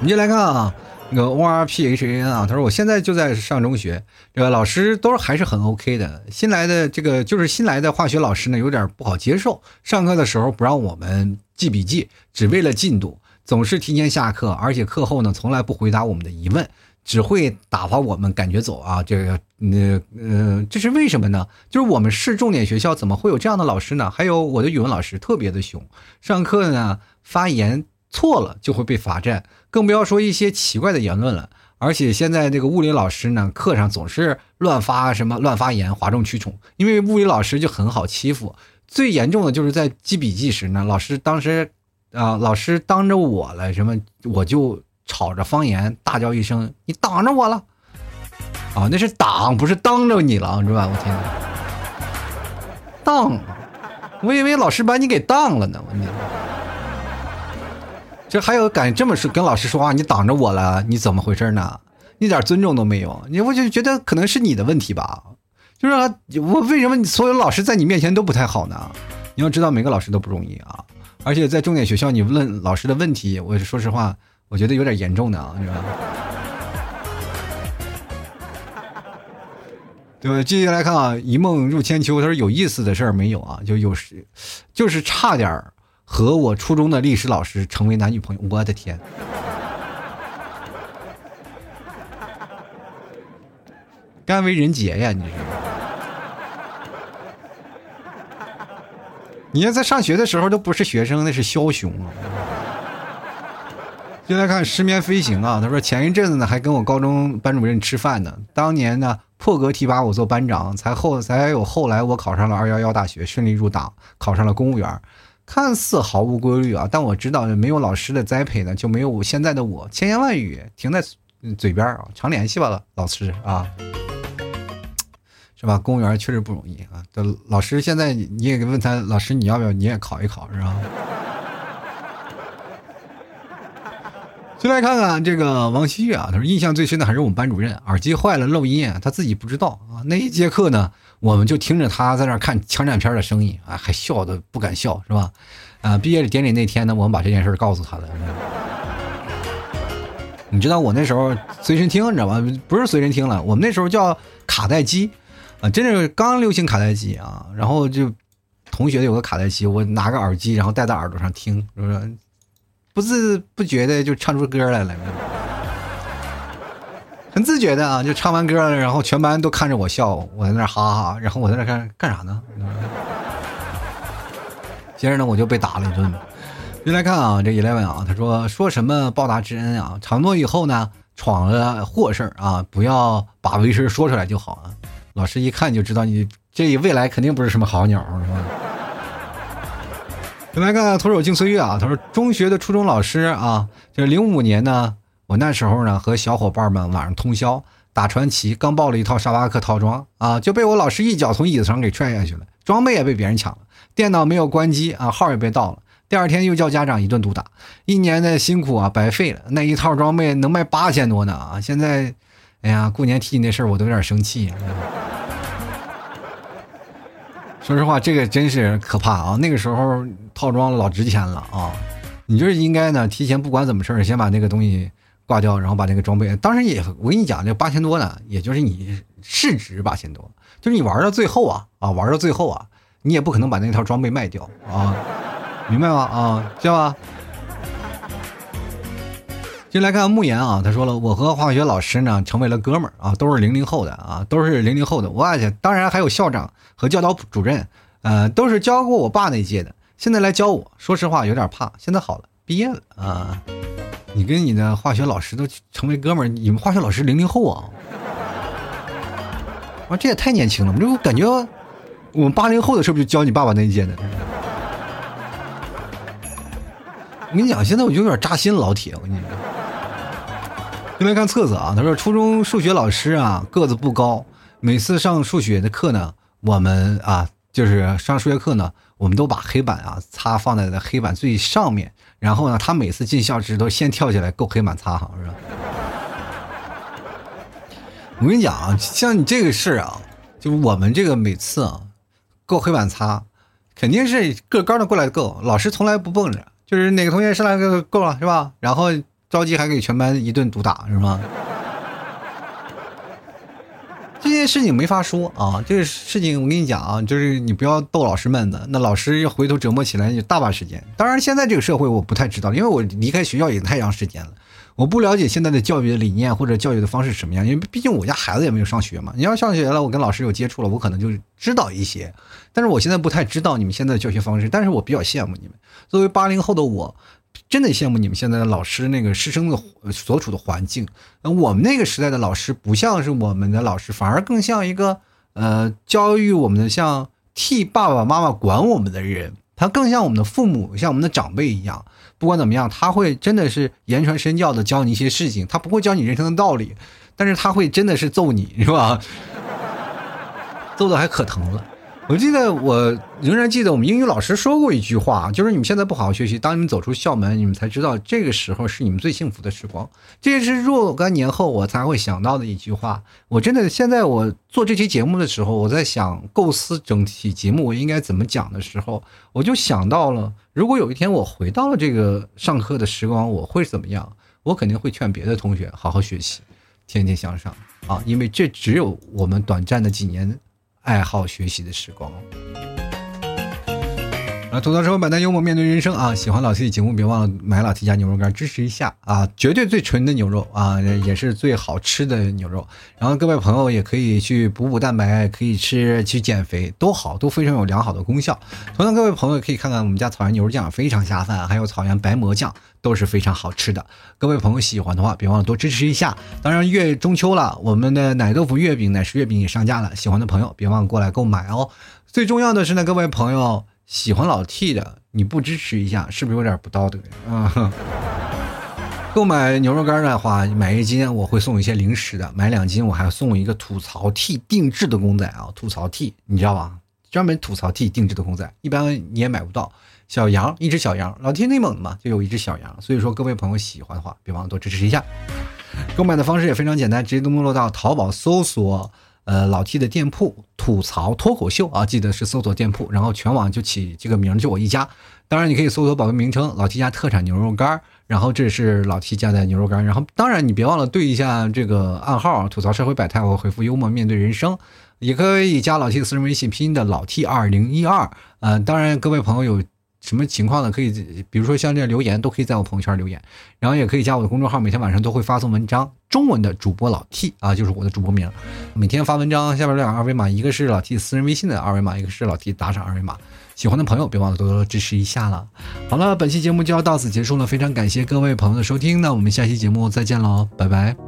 你就来看啊，那个 O R P H A N 啊，他说我现在就在上中学，这个老师都还是很 O K 的。新来的这个就是新来的化学老师呢，有点不好接受，上课的时候不让我们记笔记，只为了进度。总是提前下课，而且课后呢，从来不回答我们的疑问，只会打发我们感觉走啊！这个，呃呃，这是为什么呢？就是我们市重点学校，怎么会有这样的老师呢？还有我的语文老师特别的凶，上课呢发言错了就会被罚站，更不要说一些奇怪的言论了。而且现在这个物理老师呢，课上总是乱发什么乱发言，哗众取宠，因为物理老师就很好欺负。最严重的就是在记笔记时呢，老师当时。啊！老师当着我了，什么我就吵着方言大叫一声：“你挡着我了！”啊，那是挡，不是当着你了，是吧？我天哪！当，我以为老师把你给当了呢。我天，这还有敢这么说跟老师说话？你挡着我了，你怎么回事呢？一点尊重都没有。你我就觉得可能是你的问题吧。就是我为什么所有老师在你面前都不太好呢？你要知道，每个老师都不容易啊。而且在重点学校，你问老师的问题，我说实话，我觉得有点严重的啊，是吧？对吧？接下来看啊，一梦入千秋，他说有意思的事儿没有啊？就有时，就是差点和我初中的历史老师成为男女朋友。我的天，甘为人杰呀，你是？你要在上学的时候都不是学生，那是枭雄啊！就来看失眠飞行啊，他说前一阵子呢还跟我高中班主任吃饭呢，当年呢破格提拔我做班长，才后才有后来我考上了二幺幺大学，顺利入党，考上了公务员，看似毫无规律啊，但我知道没有老师的栽培呢，就没有我现在的我，千言万语停在嘴边啊，常联系吧，老师啊。是吧？公务员确实不容易啊。这老师现在你也问他，老师你要不要你也考一考，是吧？就来看看这个王希月啊，他说印象最深的还是我们班主任耳机坏了漏音，他自己不知道啊。那一节课呢，我们就听着他在那看枪战片的声音啊，还笑的不敢笑，是吧？啊，毕业典礼那天呢，我们把这件事告诉他了。你知道我那时候随身听，你知道吗？不是随身听了，我们那时候叫卡带机。啊，真是刚流行卡带机啊！然后就同学有个卡带机，我拿个耳机，然后戴在耳朵上听，是不是？不自不觉的就唱出歌来了，很自觉的啊！就唱完歌了，然后全班都看着我笑，我在那哈哈，然后我在那干干啥呢？接着呢，我就被打了一顿。就来看啊，这 eleven 啊，他说说什么报答之恩啊？承诺以后呢，闯了祸事啊，不要把为师说出来就好啊。老师一看就知道你这未来肯定不是什么好鸟，是吧？来看《徒手敬岁月》啊，他说中学的初中老师啊，就是零五年呢，我那时候呢和小伙伴们晚上通宵打传奇，刚报了一套沙巴克套装啊，就被我老师一脚从椅子上给踹下去了，装备也被别人抢了，电脑没有关机啊，号也被盗了，第二天又叫家长一顿毒打，一年的辛苦啊白费了，那一套装备能卖八千多呢啊，现在。哎呀，过年提起那事儿，我都有点生气。说实话，这个真是可怕啊！那个时候套装老值钱了啊！你就是应该呢，提前不管怎么事儿，先把那个东西挂掉，然后把那个装备。当然也，我跟你讲，这八千多呢，也就是你市值八千多，就是你玩到最后啊啊，玩到最后啊，你也不可能把那套装备卖掉啊，明白吗？啊，是吧？进来看慕言啊，他说了，我和化学老师呢成为了哥们儿啊，都是零零后的啊，都是零零后的。我去，当然还有校长和教导主任，呃，都是教过我爸那届的，现在来教我。说实话有点怕，现在好了，毕业了啊。你跟你的化学老师都成为哥们儿，你们化学老师零零后啊？啊，这也太年轻了，我感觉我们八零后的是不是就教你爸爸那一届的？我跟你讲，现在我就有点扎心，老铁，我跟你讲。先来看册子啊，他说初中数学老师啊个子不高，每次上数学的课呢，我们啊就是上数学课呢，我们都把黑板啊擦放在了黑板最上面，然后呢，他每次进教室都先跳起来够黑板擦，好是吧？我跟你讲啊，像你这个事儿啊，就我们这个每次啊够黑板擦，肯定是个高的过来够，老师从来不蹦着，就是哪个同学上来就够了是吧？然后着急还给全班一顿毒打是吗？这件事情没法说啊，这个事情我跟你讲啊，就是你不要逗老师们的，那老师要回头折磨起来就大把时间。当然，现在这个社会我不太知道，因为我离开学校也太长时间了，我不了解现在的教育的理念或者教育的方式什么样。因为毕竟我家孩子也没有上学嘛，你要上学了，我跟老师有接触了，我可能就知道一些。但是我现在不太知道你们现在的教学方式，但是我比较羡慕你们。作为八零后的我。真的羡慕你们现在的老师那个师生的所处的环境。我们那个时代的老师不像是我们的老师，反而更像一个呃教育我们的，像替爸爸妈妈管我们的人。他更像我们的父母，像我们的长辈一样。不管怎么样，他会真的是言传身教的教你一些事情。他不会教你人生的道理，但是他会真的是揍你，是吧？揍的还可疼了。我记得，我仍然记得我们英语老师说过一句话，就是你们现在不好好学习，当你们走出校门，你们才知道这个时候是你们最幸福的时光。这也是若干年后我才会想到的一句话。我真的现在我做这期节目的时候，我在想构思整体节目我应该怎么讲的时候，我就想到了，如果有一天我回到了这个上课的时光，我会怎么样？我肯定会劝别的同学好好学习，天天向上啊，因为这只有我们短暂的几年。爱好学习的时光。啊，吐槽生活，百态幽默，面对人生啊！喜欢老 T 的节目，别忘了买老 T 家牛肉干支持一下啊！绝对最纯的牛肉啊，也是最好吃的牛肉。然后各位朋友也可以去补补蛋白，可以吃去减肥，都好，都非常有良好的功效。同样，各位朋友可以看看我们家草原牛肉酱，非常下饭，还有草原白馍酱都是非常好吃的。各位朋友喜欢的话，别忘了多支持一下。当然，月中秋了，我们的奶豆腐月饼、奶食月饼也上架了，喜欢的朋友别忘了过来购买哦。最重要的是呢，各位朋友。喜欢老 T 的，你不支持一下，是不是有点不道德？啊！购买牛肉干的话，买一斤我会送一些零食的，买两斤我还送一个吐槽 T 定制的公仔啊！吐槽 T，你知道吧？专门吐槽 T 定制的公仔，一般你也买不到。小羊，一只小羊，老 T 内蒙的嘛，就有一只小羊，所以说各位朋友喜欢的话，别忘了多支持一下。购买的方式也非常简单，直接登录到淘宝搜索。呃，老 T 的店铺吐槽脱口秀啊，记得是搜索店铺，然后全网就起这个名，就我一家。当然，你可以搜索宝贝名称“老 T 家特产牛肉干”，然后这是老 T 家的牛肉干。然后，当然你别忘了对一下这个暗号，吐槽社会百态，我回复幽默面对人生，也可以加老 T 的私人微信，拼音的老 T 二零一二。呃，当然各位朋友有。什么情况呢？可以，比如说像这留言，都可以在我朋友圈留言，然后也可以加我的公众号，每天晚上都会发送文章，中文的主播老 T 啊，就是我的主播名，每天发文章，下边两个二维码，一个是老 T 私人微信的二维码，一个是老 T 打赏二维码，喜欢的朋友别忘了多多支持一下了。好了，本期节目就要到此结束了，非常感谢各位朋友的收听，那我们下期节目再见喽，拜拜。